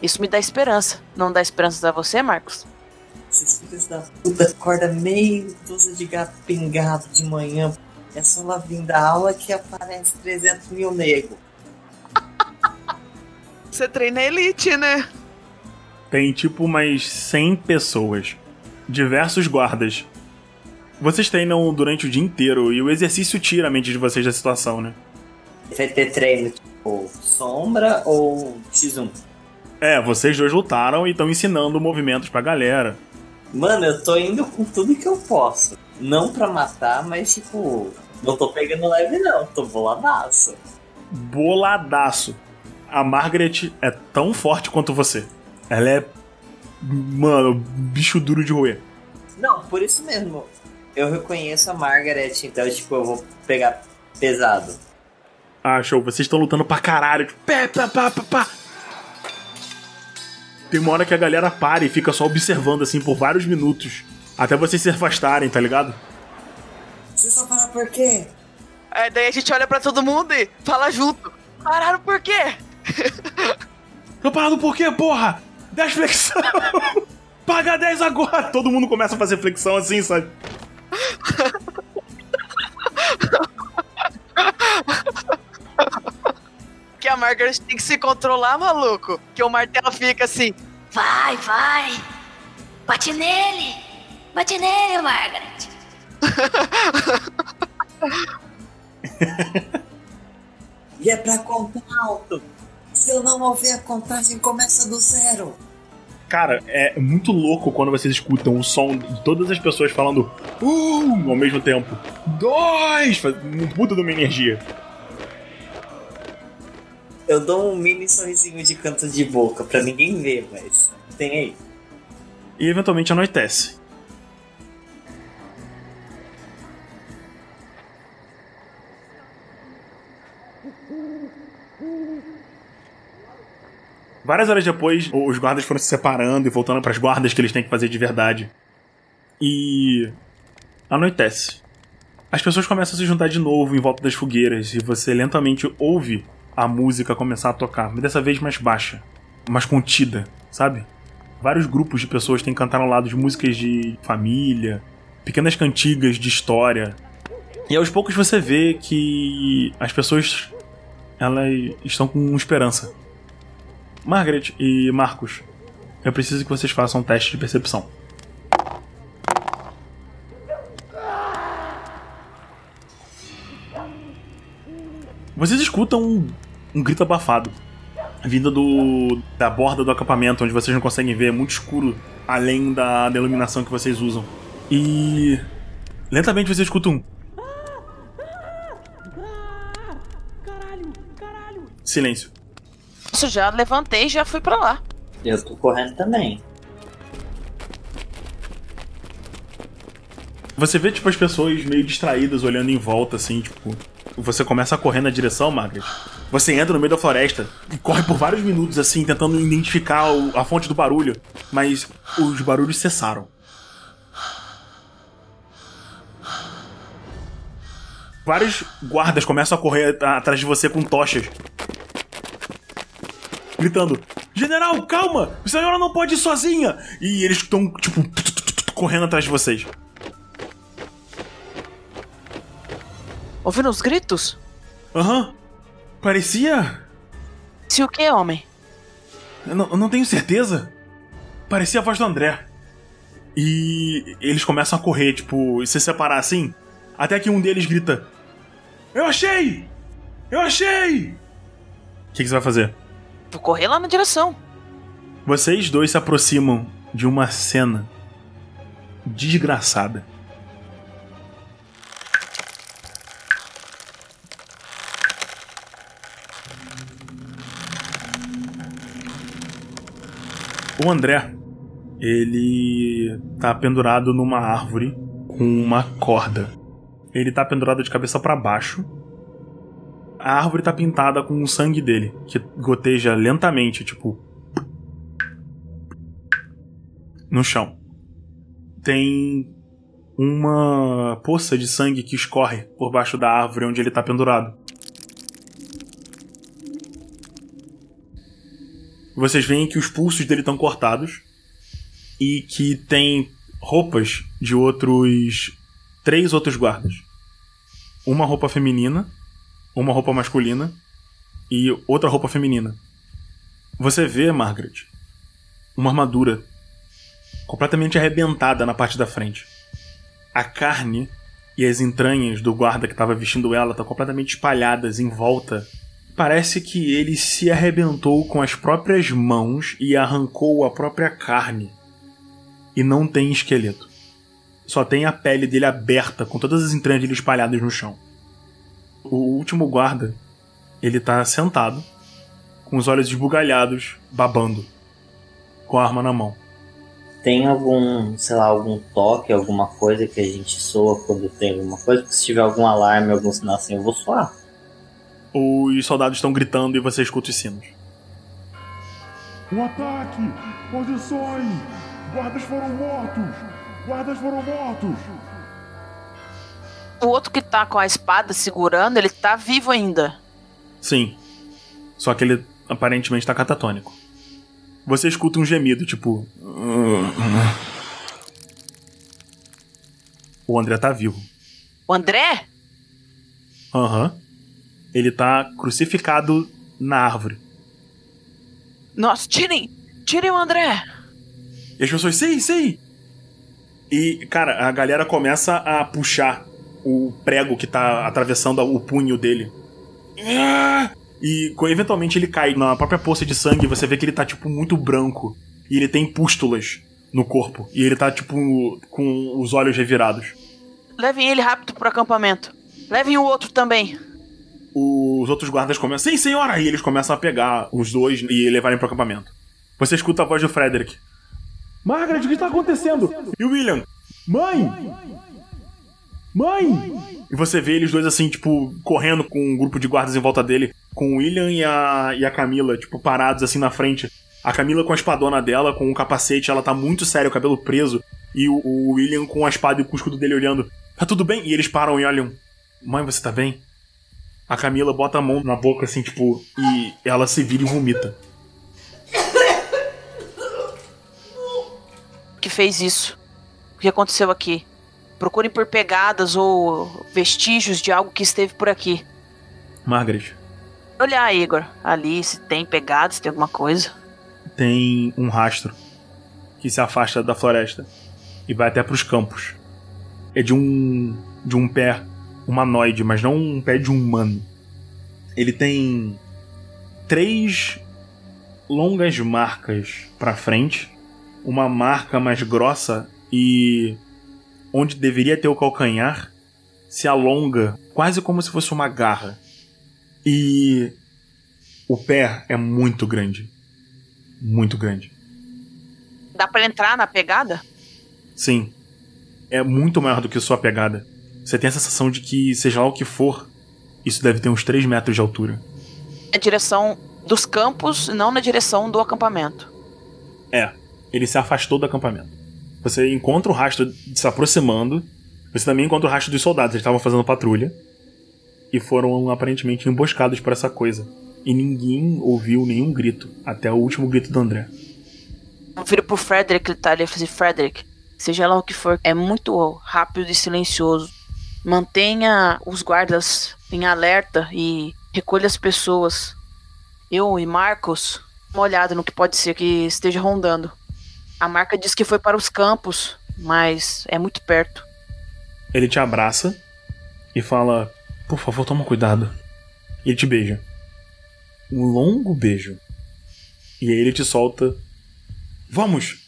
Isso me dá esperança. Não dá esperança a você, Marcos? Esses filhos da puta acorda meio dúzia de gato pingado de manhã. É só ela vir da aula que aparece 300 mil negros. Você treina elite, né? Tem tipo umas 100 pessoas. Diversos guardas. Vocês treinam durante o dia inteiro e o exercício tira a mente de vocês da situação, né? Vai ter treino tipo sombra ou X1? É, vocês dois lutaram e estão ensinando movimentos pra galera. Mano, eu tô indo com tudo que eu posso. Não pra matar, mas tipo, não tô pegando leve não, tô boladaço. Boladaço. A Margaret é tão forte quanto você. Ela é. Mano, bicho duro de roer. Não, por isso mesmo. Eu reconheço a Margaret, então tipo, eu vou pegar pesado. Ah, show. Vocês estão lutando pra caralho. Tipo, pé, pá, pá, pá, pá. Tem uma hora que a galera para e fica só observando assim por vários minutos. Até vocês se afastarem, tá ligado? Vocês só parar por quê? É, daí a gente olha pra todo mundo e fala junto. Pararam por quê? Tô parado por quê, porra? 10 flexão! Paga 10 agora! Todo mundo começa a fazer flexão assim, sabe? a Margaret tem que se controlar, maluco. Que o martelo fica assim. Vai, vai! Bate nele! Bate nele, Margaret! E é pra contar alto. Se eu não ouvir a contagem, começa do zero. Cara, é muito louco quando vocês escutam o som de todas as pessoas falando um ao mesmo tempo. Dois! Um puta de uma energia. Eu dou um mini sorrisinho de canto de boca pra ninguém ver, mas tem aí. E eventualmente anoitece. Várias horas depois, os guardas foram se separando e voltando para as guardas que eles têm que fazer de verdade. E. anoitece. As pessoas começam a se juntar de novo em volta das fogueiras e você lentamente ouve a música começar a tocar, mas dessa vez mais baixa, mais contida, sabe? Vários grupos de pessoas têm cantarolado de músicas de família, pequenas cantigas de história. E aos poucos você vê que as pessoas elas estão com esperança. Margaret e Marcos, eu preciso que vocês façam um teste de percepção. Vocês escutam um, um grito abafado. Vindo do, da borda do acampamento, onde vocês não conseguem ver, é muito escuro, além da, da iluminação que vocês usam. E. Lentamente vocês escutam um. Silêncio. Isso já levantei e já fui pra lá. Eu tô correndo também. Você vê, tipo, as pessoas meio distraídas olhando em volta, assim, tipo. Você começa a correr na direção, Margaret. Você entra no meio da floresta e corre por vários minutos, assim, tentando identificar o- a fonte do barulho. Mas os barulhos cessaram. Vários guardas começam a correr atrás de você com tochas. Gritando: General, calma! A senhora não pode ir sozinha! E eles estão, tipo, correndo atrás de vocês. Ouvindo os gritos? Aham. Parecia. Se o que, homem? Eu não, eu não tenho certeza. Parecia a voz do André. E eles começam a correr, tipo, e se separar assim. Até que um deles grita: Eu achei! Eu achei! O que, que você vai fazer? Vou correr lá na direção. Vocês dois se aproximam de uma cena desgraçada. O André, ele tá pendurado numa árvore com uma corda. Ele tá pendurado de cabeça para baixo. A árvore tá pintada com o sangue dele, que goteja lentamente, tipo, no chão. Tem uma poça de sangue que escorre por baixo da árvore onde ele tá pendurado. Vocês veem que os pulsos dele estão cortados e que tem roupas de outros três outros guardas. Uma roupa feminina, uma roupa masculina e outra roupa feminina. Você vê, Margaret, uma armadura completamente arrebentada na parte da frente. A carne e as entranhas do guarda que estava vestindo ela estão completamente espalhadas em volta. Parece que ele se arrebentou com as próprias mãos e arrancou a própria carne. E não tem esqueleto. Só tem a pele dele aberta, com todas as entranhas dele espalhadas no chão. O último guarda, ele tá sentado, com os olhos esbugalhados, babando, com a arma na mão. Tem algum, sei lá, algum toque, alguma coisa que a gente soa quando tem alguma coisa? Porque se tiver algum alarme, algum sinal assim, eu vou soar. Os soldados estão gritando e você escuta os sinos. Um ataque! Posições! Guardas foram mortos! Guardas foram mortos! O outro que tá com a espada segurando, ele tá vivo ainda. Sim. Só que ele aparentemente tá catatônico. Você escuta um gemido, tipo. O André tá vivo. O André? Aham. Ele tá crucificado na árvore. Nossa, tirem! Tirem o André! E as pessoas, sim, sim! E, cara, a galera começa a puxar o prego que tá atravessando o punho dele. E eventualmente ele cai na própria poça de sangue e você vê que ele tá, tipo, muito branco. E ele tem pústulas no corpo. E ele tá, tipo, com os olhos revirados. Levem ele rápido pro acampamento. Levem o outro também. Os outros guardas começam, sim, senhora! E eles começam a pegar os dois e levarem pro acampamento. Você escuta a voz do Frederick. Margaret, o que tá acontecendo? E o William? Mãe! Mãe! E você vê eles dois assim, tipo, correndo com um grupo de guardas em volta dele, com o William e a, e a Camila, tipo, parados assim na frente. A Camila com a espadona dela, com o capacete, ela tá muito séria, o cabelo preso. E o, o William com a espada e o escudo dele olhando. Tá tudo bem? E eles param e olham. Mãe, você tá bem? A Camila bota a mão na boca assim, tipo, e ela se vira e vomita. que fez isso. O que aconteceu aqui? Procurem por pegadas ou vestígios de algo que esteve por aqui. Margaret, Olhar, Igor, ali se tem pegadas, se tem alguma coisa. tem um rastro que se afasta da floresta e vai até pros campos. É de um de um pé humanoide, mas não um pé de um humano. Ele tem três longas marcas pra frente, uma marca mais grossa e onde deveria ter o calcanhar se alonga, quase como se fosse uma garra. E o pé é muito grande. Muito grande. Dá pra entrar na pegada? Sim. É muito maior do que sua pegada. Você tem a sensação de que, seja lá o que for, isso deve ter uns 3 metros de altura. Na direção dos campos, não na direção do acampamento. É, ele se afastou do acampamento. Você encontra o rastro se aproximando. Você também encontra o rastro dos soldados. Eles estavam fazendo patrulha. E foram aparentemente emboscados por essa coisa. E ninguém ouviu nenhum grito. Até o último grito do André. Eu viro pro Frederick, ele tá ali, falei assim, Frederick, seja lá o que for, é muito rápido e silencioso. Mantenha os guardas em alerta e recolha as pessoas. Eu e Marcos, uma olhada no que pode ser que esteja rondando. A marca diz que foi para os campos, mas é muito perto. Ele te abraça e fala: Por favor, toma cuidado. E ele te beija. Um longo beijo. E aí ele te solta: Vamos!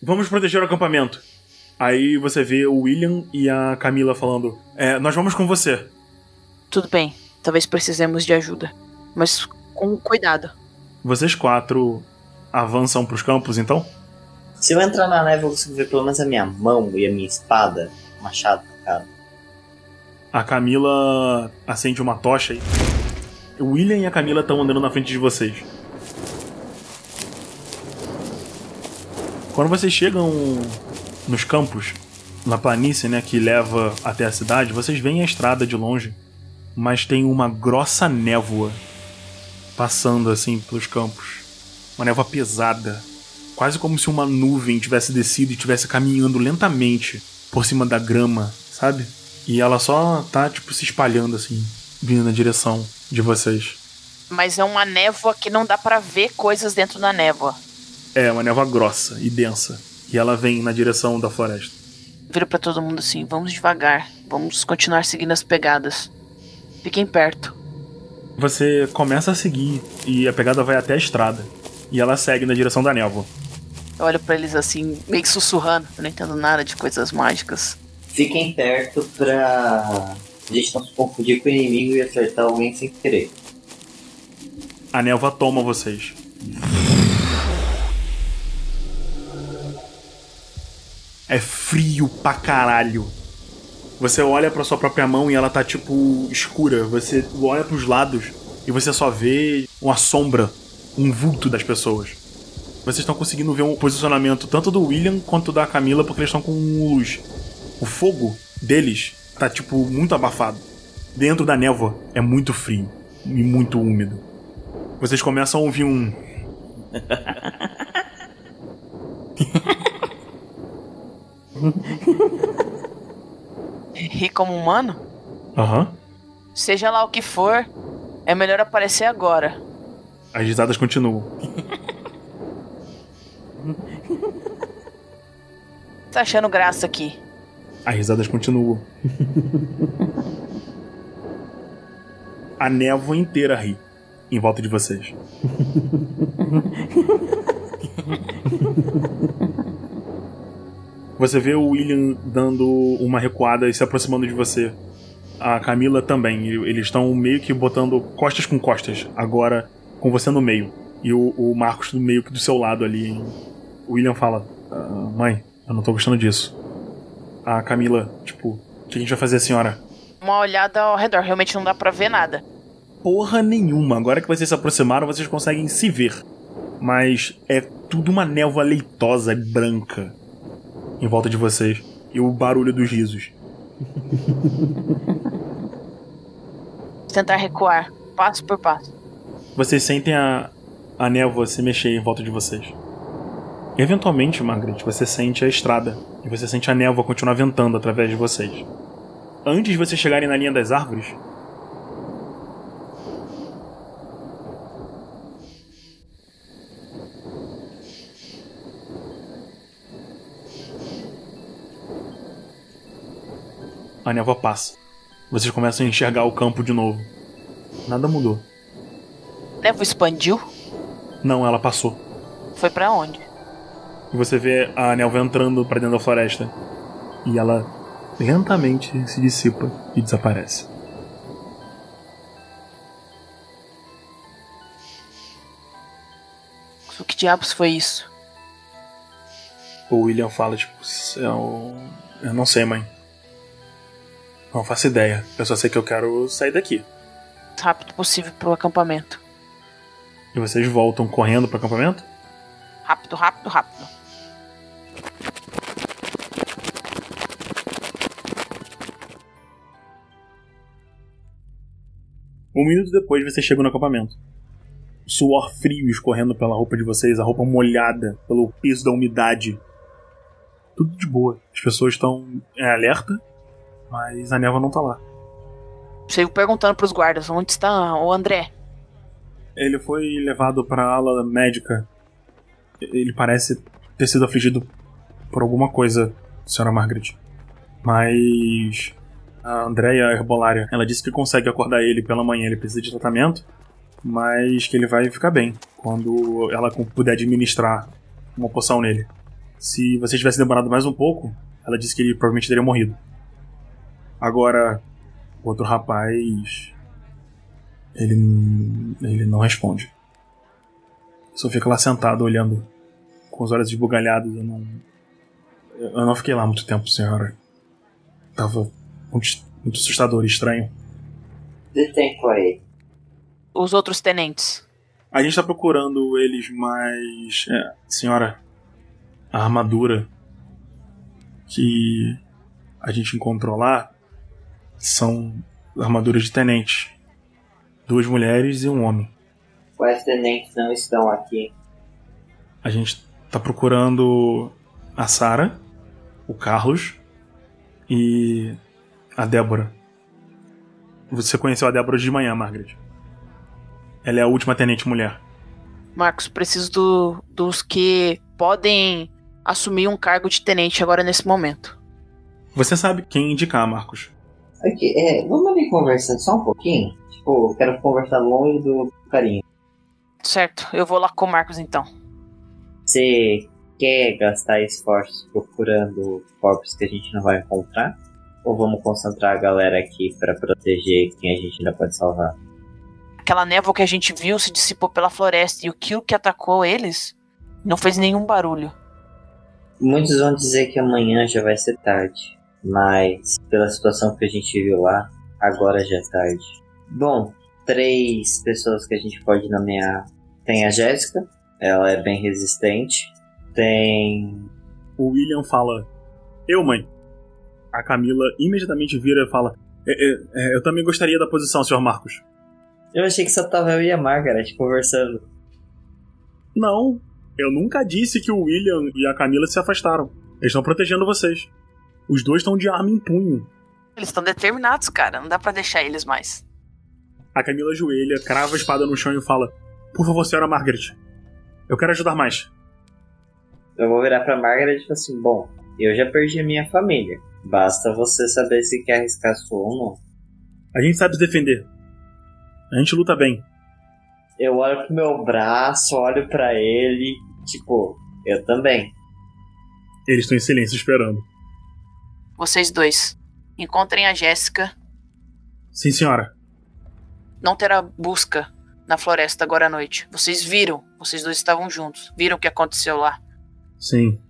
Vamos proteger o acampamento. Aí você vê o William e a Camila falando: É, nós vamos com você. Tudo bem, talvez precisemos de ajuda, mas com cuidado. Vocês quatro avançam pros campos então? Se eu entrar na neve, eu consigo ver pelo menos a minha mão e a minha espada, machado, cara. A Camila acende uma tocha e. O William e a Camila estão andando na frente de vocês. Quando vocês chegam nos campos, na planície, né, que leva até a cidade, vocês veem a estrada de longe, mas tem uma grossa névoa passando assim pelos campos. Uma névoa pesada, quase como se uma nuvem tivesse descido e tivesse caminhando lentamente por cima da grama, sabe? E ela só tá tipo se espalhando assim, vindo na direção de vocês. Mas é uma névoa que não dá pra ver coisas dentro da névoa. É uma névoa grossa e densa, e ela vem na direção da floresta. Viro pra todo mundo assim: vamos devagar, vamos continuar seguindo as pegadas. Fiquem perto. Você começa a seguir e a pegada vai até a estrada. E ela segue na direção da névoa. Eu olho pra eles assim, meio que sussurrando. Eu não entendo nada de coisas mágicas. Fiquem perto pra a gente não se confundir com o inimigo e acertar alguém sem querer. A névoa toma vocês. É frio pra caralho. Você olha pra sua própria mão e ela tá tipo escura. Você olha pros lados e você só vê uma sombra, um vulto das pessoas. Vocês estão conseguindo ver um posicionamento tanto do William quanto da Camila porque eles estão com luz. O fogo deles tá tipo muito abafado. Dentro da névoa é muito frio e muito úmido. Vocês começam a ouvir um Rir como humano? aham. Seja lá o que for, é melhor aparecer agora. As risadas continuam. Tá achando graça aqui? As risadas continuam. A névoa inteira ri em volta de vocês. Você vê o William dando uma recuada e se aproximando de você. A Camila também. Eles estão meio que botando costas com costas, agora com você no meio. E o, o Marcos meio que do seu lado ali. O William fala: "Ah, Mãe, eu não tô gostando disso. A Camila, tipo, o que a gente vai fazer, senhora? Uma olhada ao redor, realmente não dá pra ver nada. Porra nenhuma. Agora que vocês se aproximaram, vocês conseguem se ver. Mas é tudo uma névoa leitosa e branca em volta de vocês. E o barulho dos risos. Tentar recuar, passo por passo. Vocês sentem a, a névoa se mexer em volta de vocês. Eventualmente, Margaret, você sente a estrada. E você sente a névoa continuar ventando através de vocês. Antes de vocês chegarem na linha das árvores, a névoa passa. Vocês começam a enxergar o campo de novo. Nada mudou. Névoa expandiu? Não, ela passou. Foi pra onde? E você vê a névoa entrando pra dentro da floresta. E ela lentamente se dissipa e desaparece. O que diabos foi isso? O William fala, tipo, eu, eu não sei, mãe. Não faço ideia. Eu só sei que eu quero sair daqui. Rápido possível pro acampamento. E vocês voltam correndo pro acampamento? Rápido, rápido, rápido. Um minuto depois vocês chegam no acampamento. Suor frio escorrendo pela roupa de vocês, a roupa molhada pelo peso da umidade. Tudo de boa. As pessoas estão em alerta, mas a névoa não tá lá. Chego perguntando pros guardas onde está o André. Ele foi levado pra ala médica. Ele parece ter sido afligido por alguma coisa, senhora Margaret. Mas a Andrea Herbolária, ela disse que consegue acordar ele pela manhã, ele precisa de tratamento, mas que ele vai ficar bem quando ela puder administrar uma poção nele. Se você tivesse demorado mais um pouco, ela disse que ele provavelmente teria morrido. Agora, o outro rapaz. Ele. ele não responde. Só fica lá sentado olhando com os olhos esbugalhados. Eu não. Eu não fiquei lá muito tempo, senhora. Tava muito, muito assustador e estranho. De tempo aí. Os outros tenentes. A gente tá procurando eles, mas. É, senhora, a armadura que a gente encontrou lá são armaduras de tenente. Duas mulheres e um homem. Quais tenentes não estão aqui? A gente tá procurando a Sara, o Carlos e a Débora. Você conheceu a Débora de manhã, Margaret. Ela é a última tenente mulher. Marcos, preciso do- dos que podem assumir um cargo de tenente agora nesse momento. Você sabe quem indicar, Marcos. Aqui, é, vamos ali conversando só um pouquinho? Tipo, eu quero conversar longe do carinho. Certo, eu vou lá com o Marcos então. Você quer gastar esforços procurando corpos que a gente não vai encontrar? Ou vamos concentrar a galera aqui pra proteger quem a gente ainda pode salvar? Aquela névoa que a gente viu se dissipou pela floresta e o kill que atacou eles não fez nenhum barulho. Muitos vão dizer que amanhã já vai ser tarde, mas pela situação que a gente viu lá, agora já é tarde. Bom, três pessoas que a gente pode nomear. Tem a Jéssica, ela é bem resistente. Tem. O William fala: Eu, mãe. A Camila imediatamente vira e fala: "É, é, é, Eu também gostaria da posição, Sr. Marcos. Eu achei que só tava eu e a Margaret conversando. Não, eu nunca disse que o William e a Camila se afastaram. Eles estão protegendo vocês. Os dois estão de arma em punho. Eles estão determinados, cara. Não dá pra deixar eles mais. A Camila ajoelha, crava a espada no chão e fala: Por favor, senhora Margaret. Eu quero ajudar mais. Eu vou virar pra Margaret e falar assim: Bom, eu já perdi a minha família. Basta você saber se quer arriscar sua ou não. A gente sabe se defender. A gente luta bem. Eu olho pro meu braço, olho pra ele, tipo, eu também. Eles estão em silêncio esperando. Vocês dois, encontrem a Jéssica. Sim, senhora. Não terá busca na floresta agora à noite. Vocês viram, vocês dois estavam juntos. Viram o que aconteceu lá. Sim.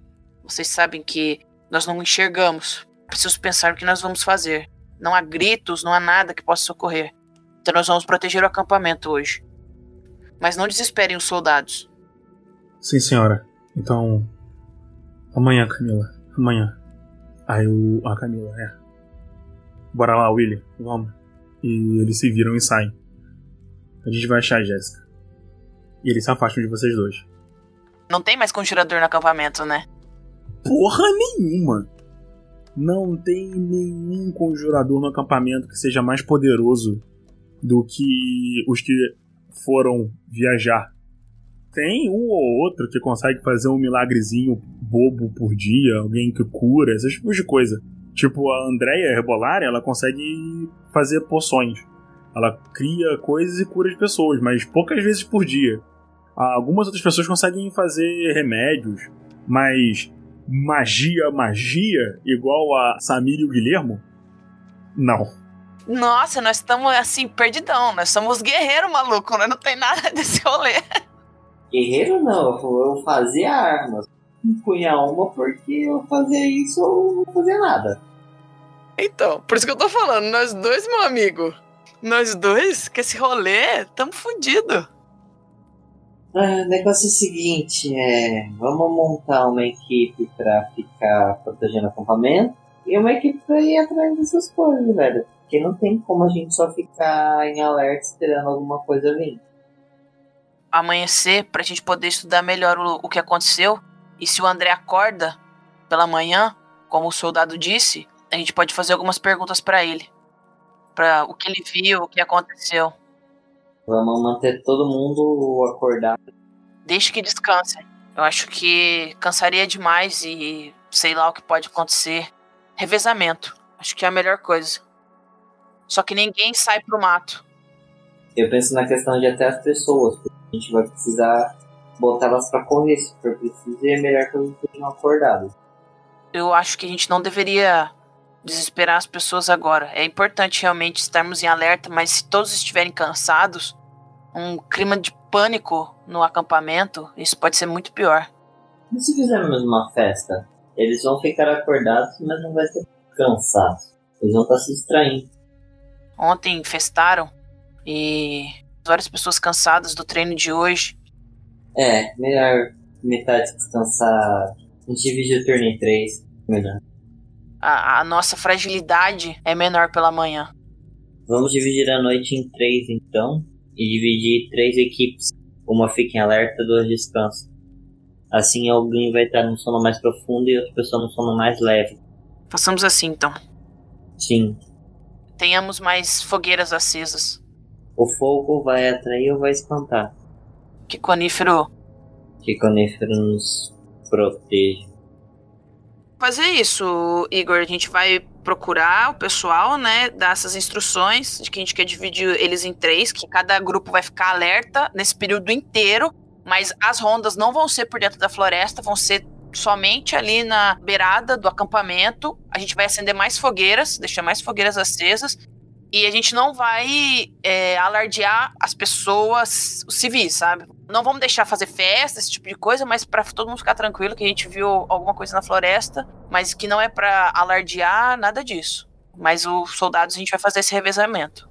Vocês sabem que nós não enxergamos. Preciso pensar o que nós vamos fazer. Não há gritos, não há nada que possa socorrer. Então nós vamos proteger o acampamento hoje. Mas não desesperem os soldados. Sim, senhora. Então. Amanhã, Camila. Amanhã. Aí o. A Camila, é. Bora lá, William. Vamos. E eles se viram e saem. A gente vai achar a Jéssica. E eles se afastam de vocês dois. Não tem mais conjurador no acampamento, né? Porra nenhuma! Não tem nenhum conjurador no acampamento que seja mais poderoso do que os que foram viajar. Tem um ou outro que consegue fazer um milagrezinho bobo por dia, alguém que cura, esses tipos de coisa. Tipo, a Andrea Rebolari, ela consegue fazer poções. Ela cria coisas e cura as pessoas, mas poucas vezes por dia. Algumas outras pessoas conseguem fazer remédios, mas magia, magia, igual a Samir e o Guilhermo? Não. Nossa, nós estamos assim, perdidão. Nós somos guerreiros, maluco, né? Não tem nada desse rolê. Guerreiro não, eu fazia armas. Punha uma porque eu fazia isso ou não fazia nada. Então, por isso que eu tô falando, nós dois, meu amigo. Nós dois, que esse rolê, tamo fudido. Ah, o negócio é o seguinte, é. Vamos montar uma equipe pra ficar protegendo o acampamento e uma equipe pra ir atrás dessas coisas, velho. Porque não tem como a gente só ficar em alerta esperando alguma coisa vir. Amanhecer pra gente poder estudar melhor o, o que aconteceu. E se o André acorda pela manhã, como o soldado disse, a gente pode fazer algumas perguntas pra ele. Pra o que ele viu, o que aconteceu. Vamos manter todo mundo acordado. Deixe que descanse. Eu acho que cansaria demais e sei lá o que pode acontecer. Revezamento. Acho que é a melhor coisa. Só que ninguém sai pro mato. Eu penso na questão de até as pessoas, a gente vai precisar botar elas pra correr se for preciso e é melhor que elas estejam acordadas. Eu acho que a gente não deveria desesperar as pessoas agora. É importante realmente estarmos em alerta, mas se todos estiverem cansados, um clima de pânico no acampamento, isso pode ser muito pior. E se fizermos uma festa? Eles vão ficar acordados, mas não vai ser cansados. Eles vão estar se distraindo. Ontem festaram e várias pessoas cansadas do treino de hoje. É, melhor metade descansar. A gente divide o turno em três. Melhor. a, a nossa fragilidade é menor pela manhã. Vamos dividir a noite em três, então, e dividir três equipes. Uma fica em alerta, duas descansam. Assim, alguém vai estar no sono mais profundo e outra pessoa no sono mais leve. Façamos assim, então. Sim, Tenhamos mais fogueiras acesas. O fogo vai atrair ou vai espantar. Que conífero Que conífero nos protege. fazer isso, Igor. A gente vai procurar o pessoal, né? Dar essas instruções de que a gente quer dividir eles em três, que cada grupo vai ficar alerta nesse período inteiro, mas as rondas não vão ser por dentro da floresta, vão ser somente ali na beirada do acampamento. A gente vai acender mais fogueiras, deixar mais fogueiras acesas. E a gente não vai é, alardear as pessoas, os civis, sabe? Não vamos deixar fazer festa, esse tipo de coisa, mas pra todo mundo ficar tranquilo que a gente viu alguma coisa na floresta, mas que não é pra alardear nada disso. Mas os soldados a gente vai fazer esse revezamento.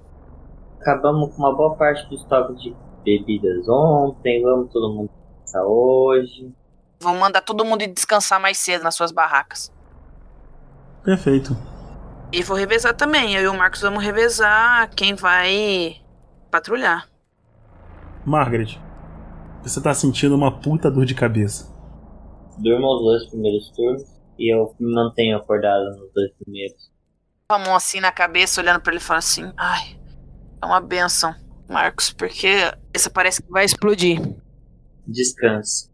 Acabamos com uma boa parte do estoque de bebidas ontem. Vamos todo mundo descansar hoje. Vamos mandar todo mundo ir descansar mais cedo nas suas barracas. Perfeito. E vou revezar também. Eu e o Marcos vamos revezar quem vai patrulhar. Margaret, você tá sentindo uma puta dor de cabeça. Durmo os dois primeiros turnos e eu me mantenho acordado nos dois primeiros. Com a mão assim na cabeça, olhando pra ele e falando assim: Ai, é uma benção, Marcos, porque esse parece que vai explodir. Descanse.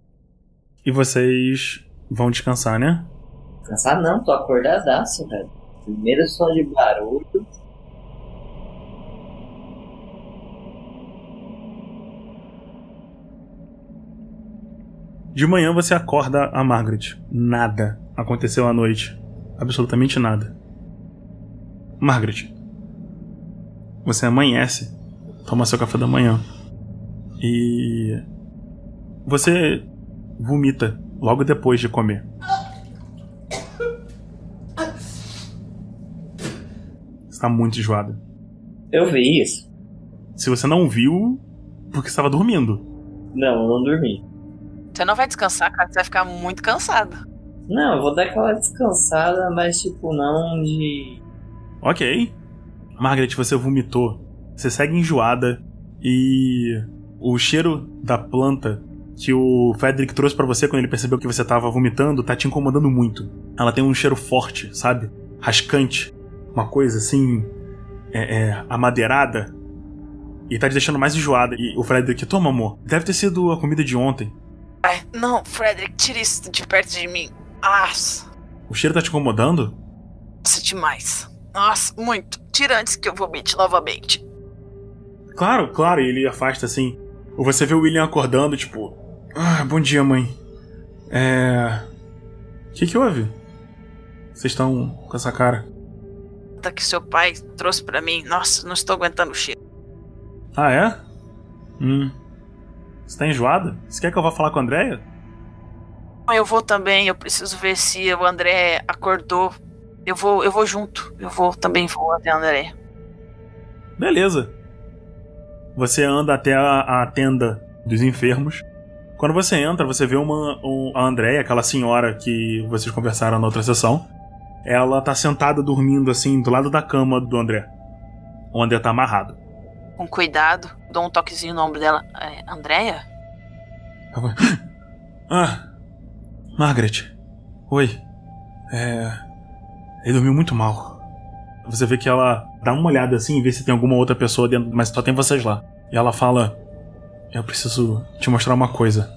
E vocês vão descansar, né? Descansar não, tô acordadaço, velho. Primeiro som de barulho. De manhã você acorda a Margaret. Nada aconteceu à noite. Absolutamente nada. Margaret, você amanhece, toma seu café da manhã e você vomita logo depois de comer. Tá muito enjoada. Eu vi isso. Se você não viu, porque estava dormindo. Não, eu não dormi. Você não vai descansar, cara, você vai ficar muito cansado. Não, eu vou dar aquela descansada, mas tipo, não de. Ok. Margaret, você vomitou. Você segue enjoada e o cheiro da planta que o Frederick trouxe pra você quando ele percebeu que você tava vomitando tá te incomodando muito. Ela tem um cheiro forte, sabe? Rascante. Uma coisa assim. É, é, amadeirada. E tá te deixando mais enjoada. E o Frederick, toma amor. Deve ter sido a comida de ontem. Ai, não, Frederick, tira isso de perto de mim. Nossa, O cheiro tá te incomodando? nossa, demais. Nossa, muito. Tira antes que eu vomite novamente. Claro, claro, e ele afasta assim. Você vê o William acordando, tipo. Ah, bom dia, mãe. É. O que, que houve? Vocês estão com essa cara? Que seu pai trouxe pra mim. Nossa, não estou aguentando o cheiro. Ah, é? Hum. Você tá enjoada? Você quer que eu vá falar com a Andrea? Eu vou também, eu preciso ver se o André acordou. Eu vou, eu vou junto. Eu vou também vou até o André. Beleza. Você anda até a, a tenda dos enfermos. Quando você entra, você vê uma, um, a Andrea, aquela senhora que vocês conversaram na outra sessão. Ela tá sentada dormindo assim do lado da cama do André. O André tá amarrado. Com cuidado, dou um toquezinho no ombro dela. É, Andréia? Ah, Margaret. Oi. É. Ele dormiu muito mal. Você vê que ela dá uma olhada assim e vê se tem alguma outra pessoa dentro, mas só tem vocês lá. E ela fala: Eu preciso te mostrar uma coisa.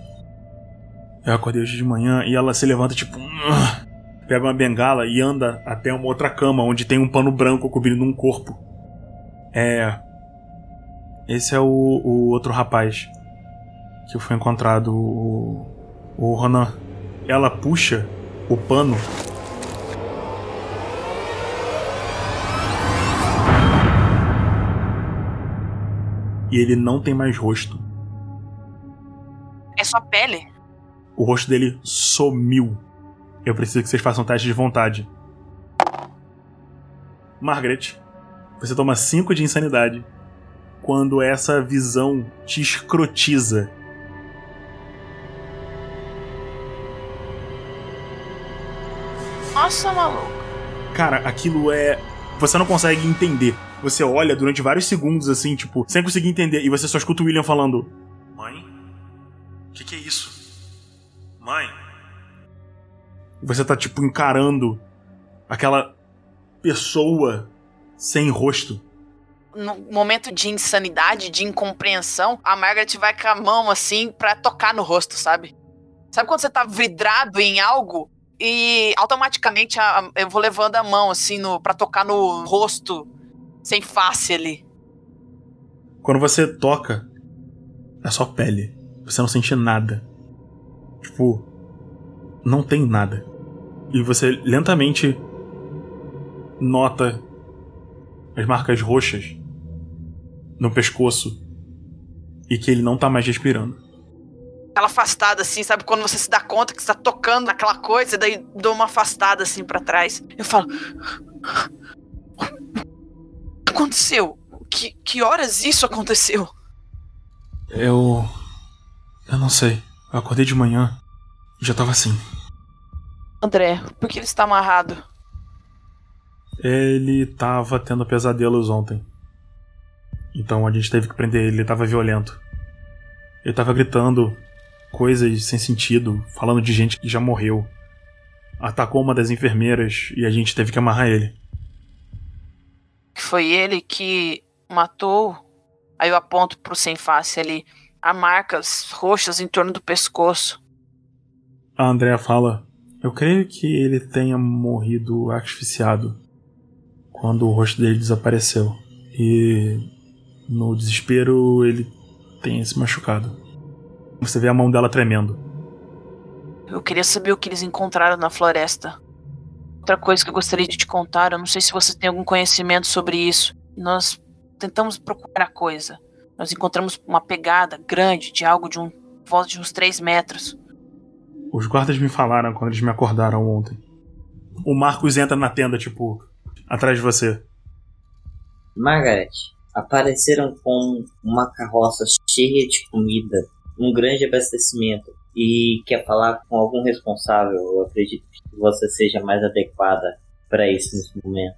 Eu acordei hoje de manhã e ela se levanta, tipo. "Ah", Pega uma bengala e anda até uma outra cama onde tem um pano branco cobrindo um corpo. É. Esse é o, o outro rapaz que foi encontrado, o, o Ronan. Ela puxa o pano. E ele não tem mais rosto. É só pele? O rosto dele sumiu. Eu preciso que vocês façam um teste de vontade. Margaret, você toma 5 de insanidade quando essa visão te escrotiza. Nossa, maluco. Cara, aquilo é. Você não consegue entender. Você olha durante vários segundos assim, tipo, sem conseguir entender. E você só escuta o William falando: Mãe? O que, que é isso? Mãe? Você tá, tipo, encarando aquela pessoa sem rosto. No momento de insanidade, de incompreensão, a Margaret vai com a mão assim pra tocar no rosto, sabe? Sabe quando você tá vidrado em algo e automaticamente a- a- eu vou levando a mão assim no para tocar no rosto sem face ali. Quando você toca, é só pele. Você não sente nada. Tipo, não tem nada. E você lentamente nota as marcas roxas no pescoço e que ele não tá mais respirando. Aquela afastada assim, sabe quando você se dá conta que você tá tocando naquela coisa e daí dou uma afastada assim pra trás. Eu falo: "O que aconteceu? Que, que horas isso aconteceu?" Eu. Eu não sei. Eu acordei de manhã e já tava assim. André, por que ele está amarrado? Ele tava tendo pesadelos ontem. Então a gente teve que prender ele, ele tava violento. Ele tava gritando coisas sem sentido, falando de gente que já morreu. Atacou uma das enfermeiras e a gente teve que amarrar ele. que foi ele que matou. Aí eu aponto pro sem face ali. Há marcas roxas em torno do pescoço. A Andrea fala: Eu creio que ele tenha morrido asfixiado quando o rosto dele desapareceu. E no desespero ele tenha se machucado. Você vê a mão dela tremendo. Eu queria saber o que eles encontraram na floresta. Outra coisa que eu gostaria de te contar, eu não sei se você tem algum conhecimento sobre isso. Nós tentamos procurar a coisa. Nós encontramos uma pegada grande de algo de um volta de uns 3 metros. Os guardas me falaram quando eles me acordaram ontem. O Marcos entra na tenda, tipo, atrás de você. Margaret, apareceram com uma carroça cheia de comida, um grande abastecimento e quer falar com algum responsável. Eu acredito que você seja mais adequada para isso nesse momento.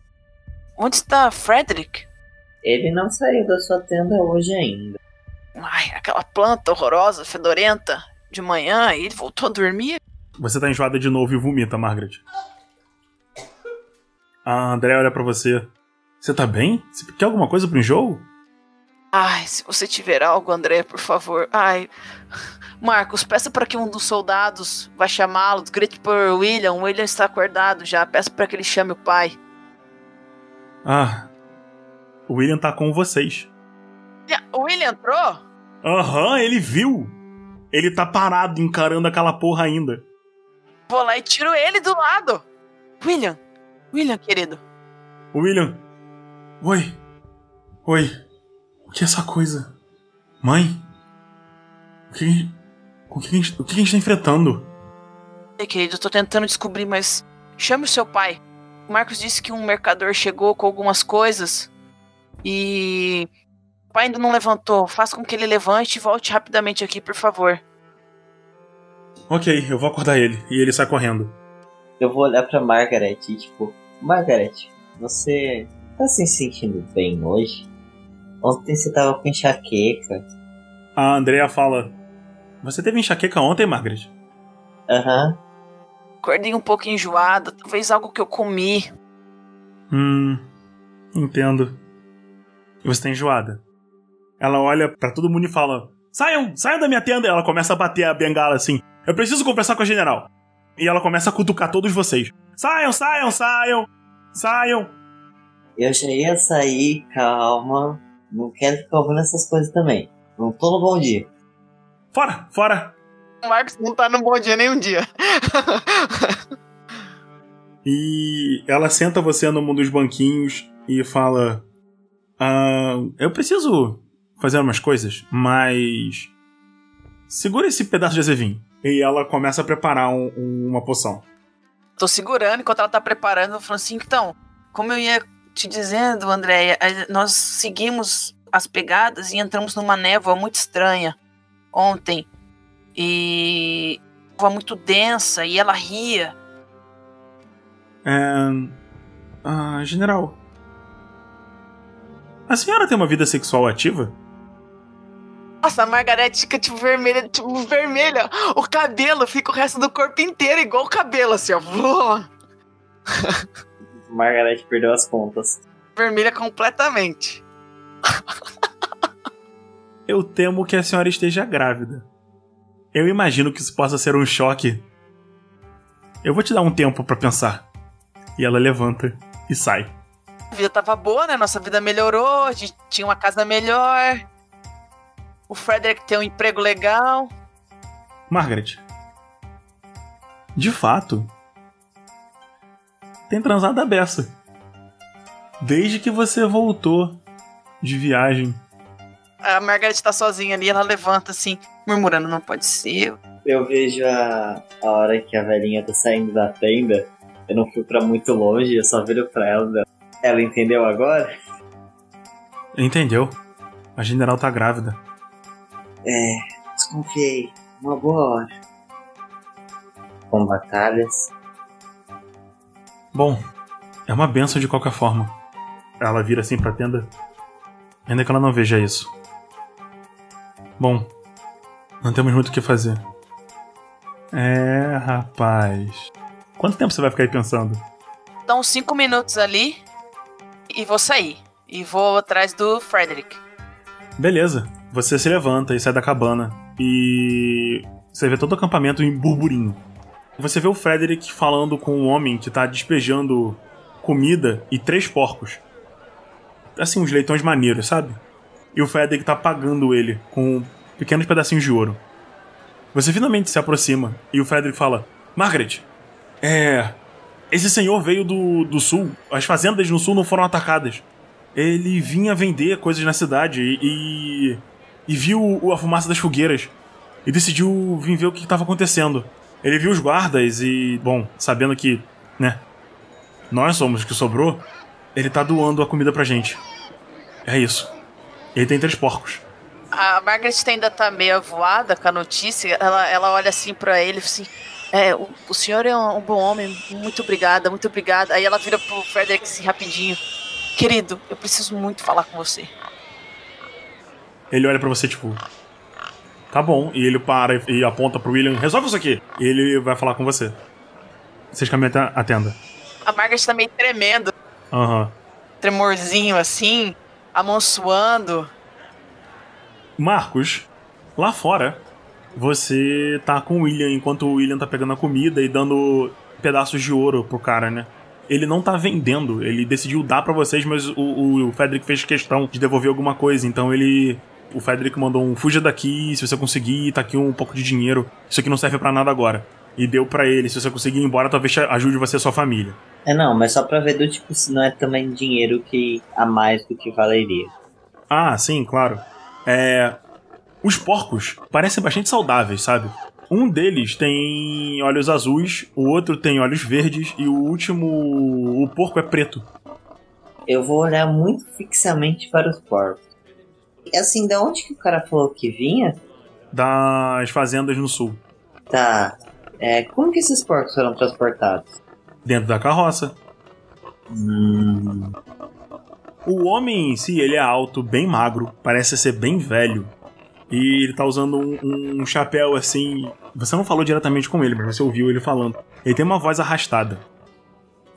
Onde está Frederick? Ele não saiu da sua tenda hoje ainda. Ai, aquela planta horrorosa, fedorenta, de manhã, e ele voltou a dormir. Você tá enjoada de novo e vomita, Margaret. A André olha pra você. Você tá bem? Você quer alguma coisa pro enjoo? Ai, se você tiver algo, André, por favor. Ai. Marcos, peça para que um dos soldados vá chamá-lo. Grite por William. O William está acordado já. Peça para que ele chame o pai. Ah. O William tá com vocês. O William entrou? Aham, ele viu. Ele tá parado encarando aquela porra ainda. Vou lá e tiro ele do lado. William. William, querido. William. Oi. Oi. O que é essa coisa? Mãe? O que. O que, a gente, o que a gente tá enfrentando? Ei, querido, eu tô tentando descobrir, mas. Chame o seu pai. O Marcos disse que um mercador chegou com algumas coisas. E. O pai ainda não levantou. Faça com que ele levante e volte rapidamente aqui, por favor. Ok, eu vou acordar ele. E ele sai correndo. Eu vou olhar pra Margaret e tipo, Margaret, você tá se sentindo bem hoje? Ontem você tava com enxaqueca. A Andrea fala: Você teve enxaqueca ontem, Margaret? Aham. Acordei um pouco enjoada, talvez algo que eu comi. Hum. Entendo. Você tá enjoada. Ela olha pra todo mundo e fala: Saiam, saiam da minha tenda. E ela começa a bater a bengala assim. Eu preciso conversar com a general. E ela começa a cutucar todos vocês. Saiam, saiam, saiam, saiam. Eu já ia sair, calma. Não quero ficar ouvindo essas coisas também. Não tô no bom dia. Fora, fora. O Marcos não tá no bom dia nenhum dia. E ela senta você num dos banquinhos e fala: ah, Eu preciso fazer umas coisas, mas. Segura esse pedaço de azevinho. E ela começa a preparar um- um- uma poção. Tô segurando enquanto ela tá preparando. Eu falo assim, então, como eu ia te dizendo, Andréia, nós seguimos as pegadas e entramos numa névoa muito estranha ontem. E. névoa muito densa e ela ria. É, Ah, general. A senhora tem uma vida sexual ativa? Nossa, a Margarete fica tipo vermelha, tipo vermelha. O cabelo fica o resto do corpo inteiro igual o cabelo, assim, ó. Vum. Margaret perdeu as contas. Vermelha completamente. Eu temo que a senhora esteja grávida. Eu imagino que isso possa ser um choque. Eu vou te dar um tempo pra pensar. E ela levanta e sai. A vida tava boa, né? Nossa vida melhorou, a gente tinha uma casa melhor. O Frederick tem um emprego legal. Margaret. De fato. Tem transado a beça. Desde que você voltou de viagem. A Margaret tá sozinha ali, ela levanta assim, murmurando, não pode ser. Eu vejo a, a hora que a velhinha tá saindo da tenda. Eu não fui pra muito longe, eu só viro pra ela. Ela entendeu agora? Entendeu? A general tá grávida. É, desconfiei. Uma boa hora. Com batalhas. Bom, é uma benção de qualquer forma. Ela vira assim pra tenda. Ainda que ela não veja isso. Bom, não temos muito o que fazer. É, rapaz. Quanto tempo você vai ficar aí pensando? Dá uns cinco minutos ali e vou sair. E vou atrás do Frederick. Beleza. Você se levanta e sai da cabana. E você vê todo o acampamento em burburinho. Você vê o Frederick falando com um homem que tá despejando comida e três porcos. Assim, uns leitões maneiros, sabe? E o Frederick tá pagando ele com pequenos pedacinhos de ouro. Você finalmente se aproxima e o Frederick fala: Margaret, é. Esse senhor veio do, do sul. As fazendas no sul não foram atacadas. Ele vinha vender coisas na cidade e. e, viu a fumaça das fogueiras. E decidiu vir ver o que estava acontecendo. Ele viu os guardas e, bom, sabendo que, né, nós somos o que sobrou, ele tá doando a comida pra gente. É isso. Ele tem três porcos. A Margaret ainda tá meio voada com a notícia. Ela, ela olha assim pra ele assim. É, o, o senhor é um, um bom homem. Muito obrigada, muito obrigada. Aí ela vira pro Frederick assim rapidinho. Querido, eu preciso muito falar com você. Ele olha pra você, tipo. Tá bom. E ele para e aponta pro William: resolve isso aqui. E ele vai falar com você. Vocês caminham até a tenda. A Margaret tá meio tremendo, Aham. tremorzinho assim, a mão suando. Marcos, lá fora, você tá com o William enquanto o William tá pegando a comida e dando pedaços de ouro pro cara, né? Ele não tá vendendo, ele decidiu dar pra vocês, mas o, o Frederick fez questão de devolver alguma coisa, então ele. O Frederick mandou um fuja daqui, se você conseguir, tá aqui um pouco de dinheiro. Isso aqui não serve pra nada agora. E deu pra ele, se você conseguir ir embora, talvez ajude você e a sua família. É não, mas só pra ver do tipo se não é também dinheiro que a mais do que valeria. Ah, sim, claro. É. Os porcos parecem bastante saudáveis, sabe? Um deles tem olhos azuis, o outro tem olhos verdes e o último. O porco é preto. Eu vou olhar muito fixamente para os porcos. Assim, da onde que o cara falou que vinha? Das fazendas no sul. Tá. É, como que esses porcos foram transportados? Dentro da carroça. Hum, O homem em si, ele é alto, bem magro, parece ser bem velho. E ele tá usando um, um chapéu assim. Você não falou diretamente com ele, mas você ouviu ele falando. Ele tem uma voz arrastada.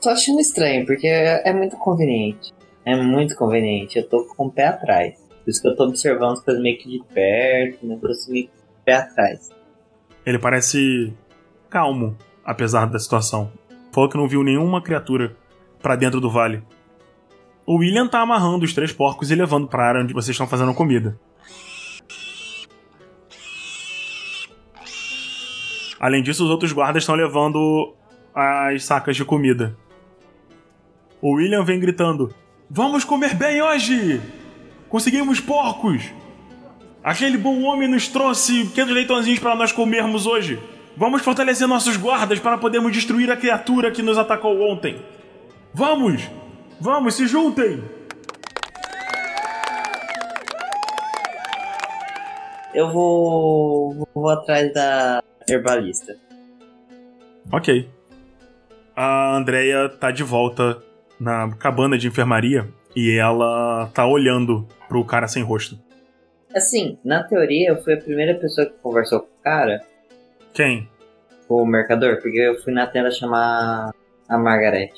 tô achando estranho, porque é, é muito conveniente. É muito conveniente. Eu tô com o pé atrás. Por isso que eu tô observando as coisas meio que de perto, né? Tô assim, meio que com o pé atrás. Ele parece calmo, apesar da situação. Falou que não viu nenhuma criatura pra dentro do vale. O William tá amarrando os três porcos e levando pra área onde vocês estão fazendo comida. Além disso, os outros guardas estão levando as sacas de comida. O William vem gritando: Vamos comer bem hoje! Conseguimos porcos! Aquele bom homem nos trouxe pequenos leitãozinhos para nós comermos hoje. Vamos fortalecer nossos guardas para podermos destruir a criatura que nos atacou ontem. Vamos! Vamos, se juntem! Eu vou. vou atrás da herbalista. Ok. A Andrea tá de volta na cabana de enfermaria e ela tá olhando pro cara sem rosto. Assim, na teoria, eu fui a primeira pessoa que conversou com o cara, Quem? o mercador, porque eu fui na tenda chamar a Margaret.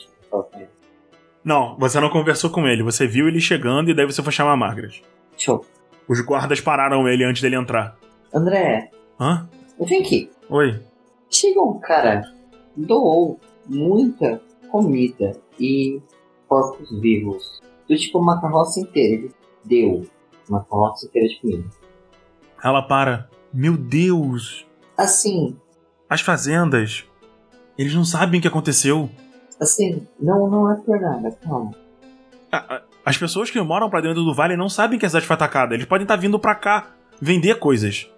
Não, você não conversou com ele. Você viu ele chegando e daí você foi chamar a Margaret. Show. Os guardas pararam ele antes dele entrar. André, Hã? vem aqui. Oi. Chegou um cara, doou muita comida e porcos vivos. Do tipo uma carroça inteira. Ele deu uma carroça inteira de comida. Ela para. Meu Deus! Assim, As fazendas. Eles não sabem o que aconteceu. assim, não, não é por nada, calma. A- a- As pessoas que moram pra dentro do vale não sabem que a cidade foi atacada. Eles podem estar vindo pra cá vender coisas.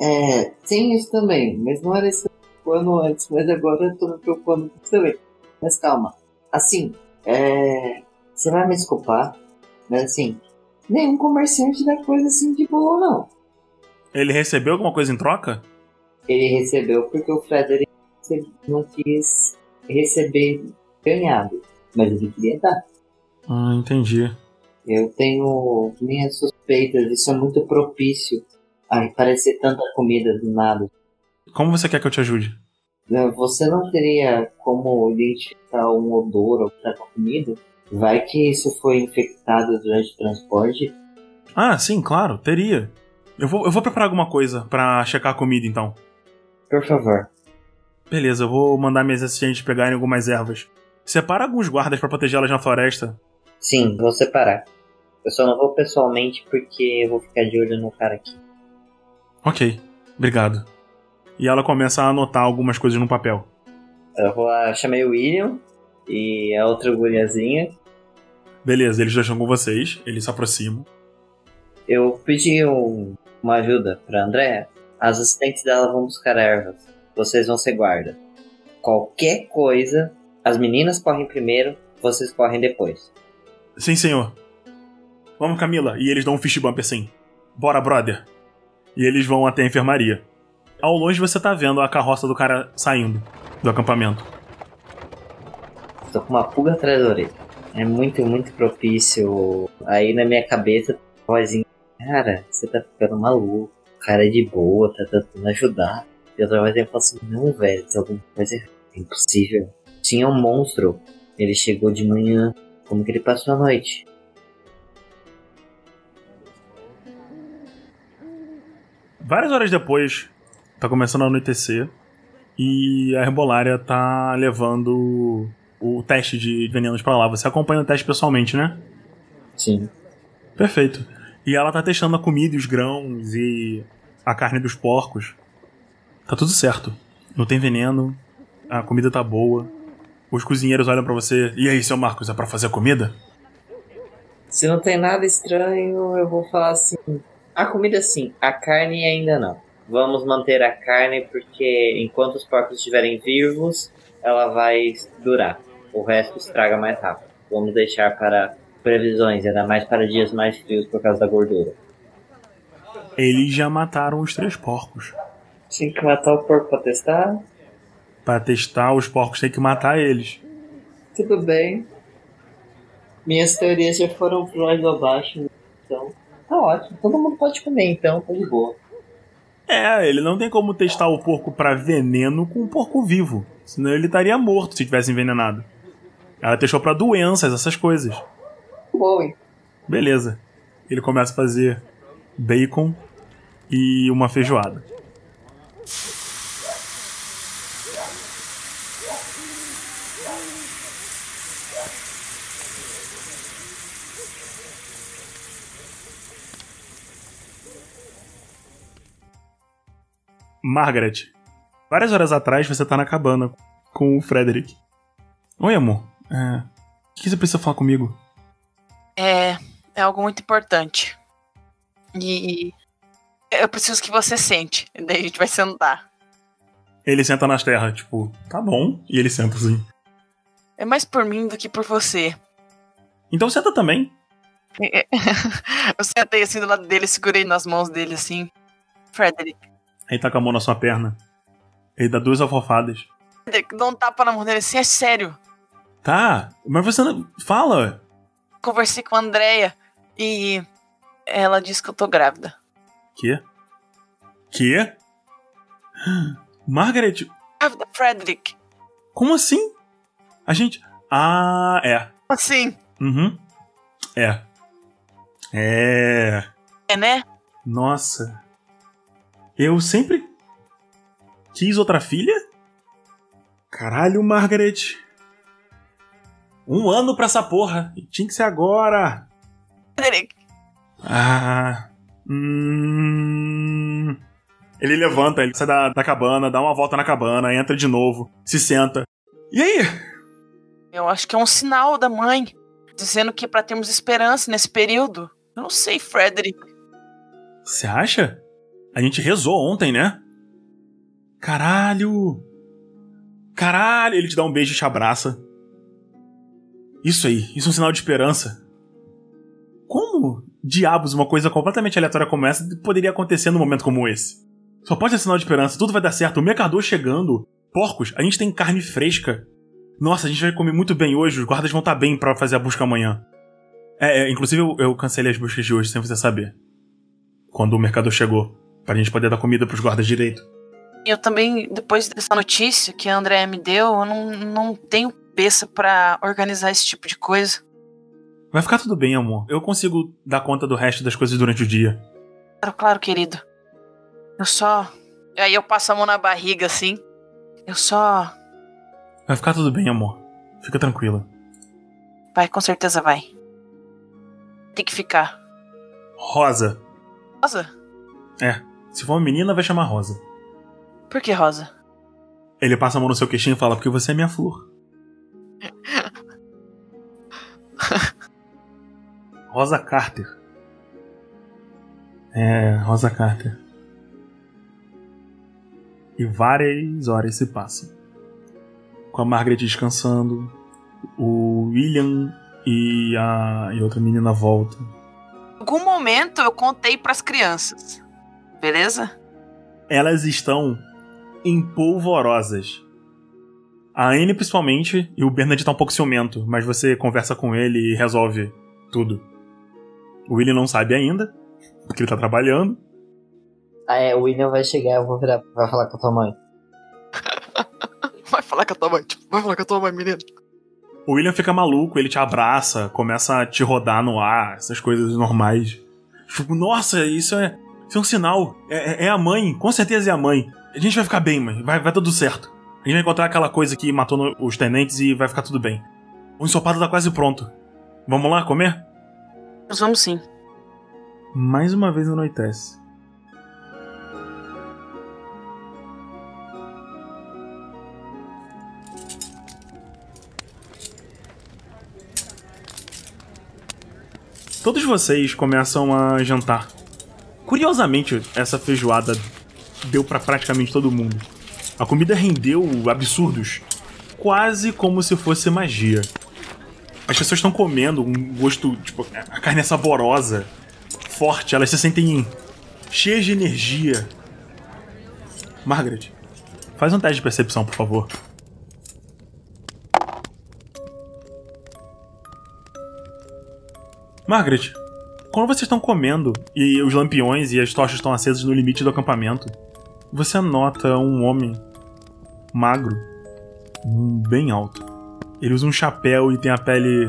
É, tem isso também, mas não era isso preocupando antes, mas agora eu tô me preocupando com isso também. Mas calma. Assim, é. Você vai me desculpar, mas assim, nenhum comerciante dá coisa assim de boa, não. Ele recebeu alguma coisa em troca? Ele recebeu porque o Frederick não quis receber ganhado, mas ele queria dar. Ah, entendi. Eu tenho minhas suspeitas, isso é muito propício a parecer tanta comida do nada. Como você quer que eu te ajude? Você não teria como identificar um odor ou tá com comida? Vai que isso foi infectado durante o transporte? Ah, sim, claro, teria. Eu vou, eu vou preparar alguma coisa pra checar a comida então. Por favor. Beleza, eu vou mandar minhas assistentes pegarem algumas ervas. Separa alguns guardas pra protegê-las na floresta. Sim, vou separar. Eu só não vou pessoalmente porque eu vou ficar de olho no cara aqui. Ok, obrigado. E ela começa a anotar algumas coisas no papel. Eu vou lá, chamei o William e a outra guriazinha. Beleza, eles estão com vocês, eles se aproximam. Eu pedi um- uma ajuda pra Andréa. As assistentes dela vão buscar ervas. Vocês vão ser guarda. Qualquer coisa, as meninas correm primeiro, vocês correm depois. Sim, senhor. Vamos, Camila. E eles dão um fist bump assim. Bora, brother. E eles vão até a enfermaria. Ao longe você tá vendo a carroça do cara saindo do acampamento. Tô com uma pulga atrás da orelha. É muito, muito propício. Aí na minha cabeça, vozinha. Cara, você tá ficando maluco. Cara é de boa, tá tentando ajudar. E outra vez eu falo assim, não, velho, tem alguma coisa errada. É impossível. Tinha um monstro. Ele chegou de manhã. Como que ele passou a noite? Várias horas depois, tá começando a anoitecer. E a herbolária tá levando o teste de venenos pra lá. Você acompanha o teste pessoalmente, né? Sim. Perfeito. E ela tá testando a comida e os grãos e a carne dos porcos. Tá tudo certo. Não tem veneno, a comida tá boa. Os cozinheiros olham pra você. E aí, seu Marcos, é pra fazer comida? Se não tem nada estranho, eu vou falar assim. A comida sim, a carne ainda não. Vamos manter a carne porque enquanto os porcos estiverem vivos, ela vai durar. O resto estraga mais rápido. Vamos deixar para previsões, ainda mais para dias mais frios por causa da gordura. Eles já mataram os três porcos. Tinha que matar o porco pra testar? Pra testar, os porcos tem que matar eles. Tudo bem. Minhas teorias já foram pro lado abaixo, então tá ótimo. Todo mundo pode comer, então tá de boa. É, ele não tem como testar o porco pra veneno com um porco vivo. Senão ele estaria morto se tivesse envenenado. Ela testou pra doenças, essas coisas. Boa? Beleza. Ele começa a fazer bacon e uma feijoada. Margaret, várias horas atrás você tá na cabana com o Frederick. Oi, amor. É, o que você precisa falar comigo? É, é algo muito importante. E eu preciso que você sente. Daí a gente vai sentar. Ele senta nas terras, tipo, tá bom. E ele senta assim. É mais por mim do que por você. Então senta também. Eu sentei assim do lado dele, segurei nas mãos dele assim. Frederick, Aí tá com a mão na sua perna. Ele dá duas alfofadas. Frederick, dá um tapa na mão dele assim, é sério. Tá, mas você não. Fala! Conversei com a Andrea e ela disse que eu tô grávida. Quê? Quê? Margaret, Grávida, Frederick. como assim? A gente. Ah, é. Assim, Uhum. É. É. é, né? Nossa. Eu sempre quis outra filha? Caralho, Margaret. Um ano pra essa porra. E Tinha que ser agora. Frederick. Ah. Hum. Ele levanta, ele sai da, da cabana, dá uma volta na cabana, entra de novo, se senta. E aí? Eu acho que é um sinal da mãe dizendo que é pra termos esperança nesse período. Eu não sei, Frederick. Você acha? A gente rezou ontem, né? Caralho! Caralho! Ele te dá um beijo e te abraça. Isso aí, isso é um sinal de esperança. Como diabos uma coisa completamente aleatória como essa poderia acontecer num momento como esse? Só pode ser sinal de esperança, tudo vai dar certo. O mercador chegando. Porcos, a gente tem carne fresca. Nossa, a gente vai comer muito bem hoje, os guardas vão estar bem pra fazer a busca amanhã. É, é, inclusive eu, eu cancelei as buscas de hoje sem você saber. Quando o mercador chegou, pra gente poder dar comida pros guardas direito. Eu também, depois dessa notícia que a Andrea me deu, eu não, não tenho peça pra organizar esse tipo de coisa. Vai ficar tudo bem, amor. Eu consigo dar conta do resto das coisas durante o dia. Claro, claro, querido. Eu só. Aí eu passo a mão na barriga assim. Eu só. Vai ficar tudo bem, amor. Fica tranquila. Vai, com certeza vai. Tem que ficar. Rosa. Rosa? É. Se for uma menina, vai chamar Rosa. Por que Rosa? Ele passa a mão no seu queixinho e fala, porque você é minha flor. Rosa Carter. É, Rosa Carter. E várias horas se passam. Com a Margaret descansando, o William e a e outra menina voltam. Em algum momento eu contei pras crianças. Beleza? Elas estão empolvorosas. A Anne principalmente, e o Bernard tá um pouco ciumento, mas você conversa com ele e resolve tudo. O William não sabe ainda, porque ele tá trabalhando. Ah, é, o William vai chegar, eu vou virar, vai falar com a tua mãe. Vai falar com a tua mãe. tipo, Vai falar com a tua mãe, menino. O William fica maluco, ele te abraça, começa a te rodar no ar, essas coisas normais. Tipo, nossa, isso é, isso é um sinal. É, é- é a mãe, com certeza é a mãe. A gente vai ficar bem, mãe, vai, vai tudo certo. A gente vai encontrar aquela coisa que matou os tenentes e vai ficar tudo bem. O ensopado tá quase pronto. Vamos lá comer? Nós vamos sim. Mais uma vez anoitece. Todos vocês começam a jantar. Curiosamente, essa feijoada deu pra praticamente todo mundo. A comida rendeu absurdos, quase como se fosse magia. As pessoas estão comendo um gosto, tipo, a carne é saborosa, forte, elas se sentem cheias de energia. Margaret, faz um teste de percepção, por favor. Margaret, quando vocês estão comendo e os lampiões e as tochas estão acesas no limite do acampamento, você nota um homem magro, bem alto. Ele usa um chapéu e tem a pele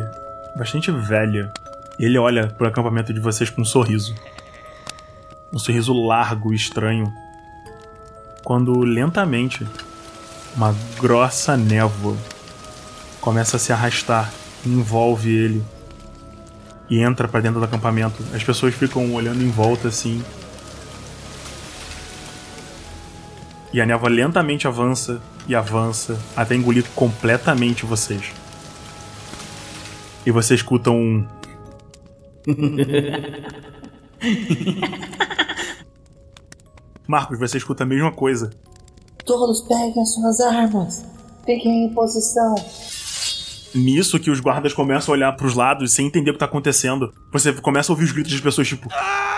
bastante velha. Ele olha pro acampamento de vocês com um sorriso. Um sorriso largo e estranho. Quando lentamente uma grossa névoa começa a se arrastar envolve ele e entra pra dentro do acampamento. As pessoas ficam olhando em volta assim. E a névoa lentamente avança e avança até engolir completamente vocês. E você escuta um. Marcos, você escuta a mesma coisa. Todos peguem as suas armas. Fiquem em posição. Nisso que os guardas começam a olhar pros lados sem entender o que tá acontecendo. Você começa a ouvir os gritos das pessoas, tipo. Ah!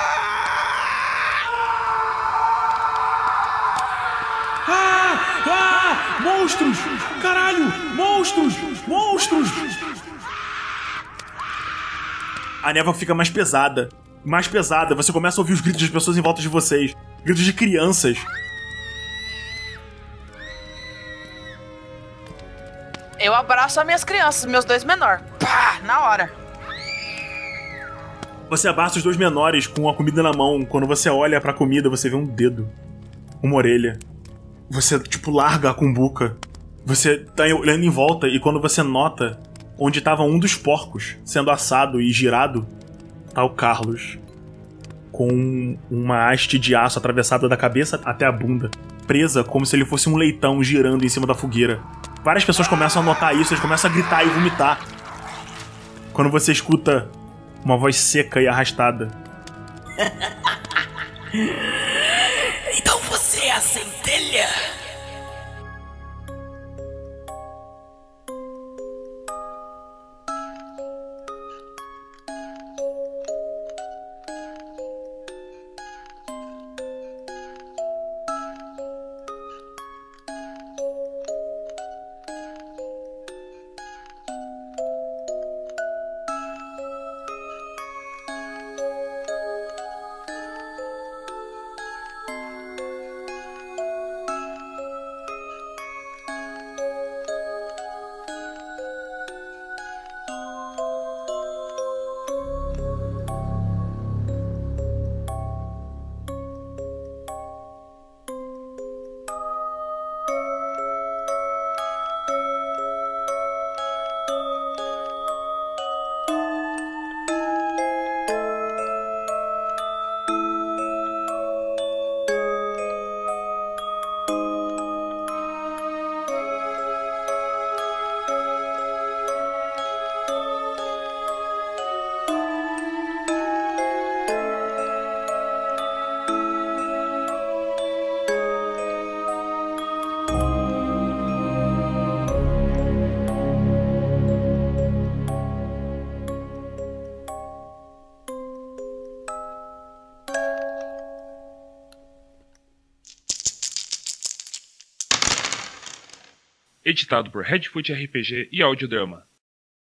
Monstros! Caralho! Monstros! Monstros! A névoa fica mais pesada. Mais pesada. Você começa a ouvir os gritos das pessoas em volta de vocês. Gritos de crianças. Eu abraço as minhas crianças, meus dois menor. Pá, na hora. Você abraça os dois menores com a comida na mão. Quando você olha pra comida, você vê um dedo. Uma orelha. Você, tipo, larga a cumbuca. Você tá olhando em volta e quando você nota onde tava um dos porcos sendo assado e girado, tá o Carlos. Com uma haste de aço atravessada da cabeça até a bunda. Presa como se ele fosse um leitão girando em cima da fogueira. Várias pessoas começam a notar isso, eles começam a gritar e vomitar. Quando você escuta uma voz seca e arrastada. Editado por Redfoot RPG e Audiodrama.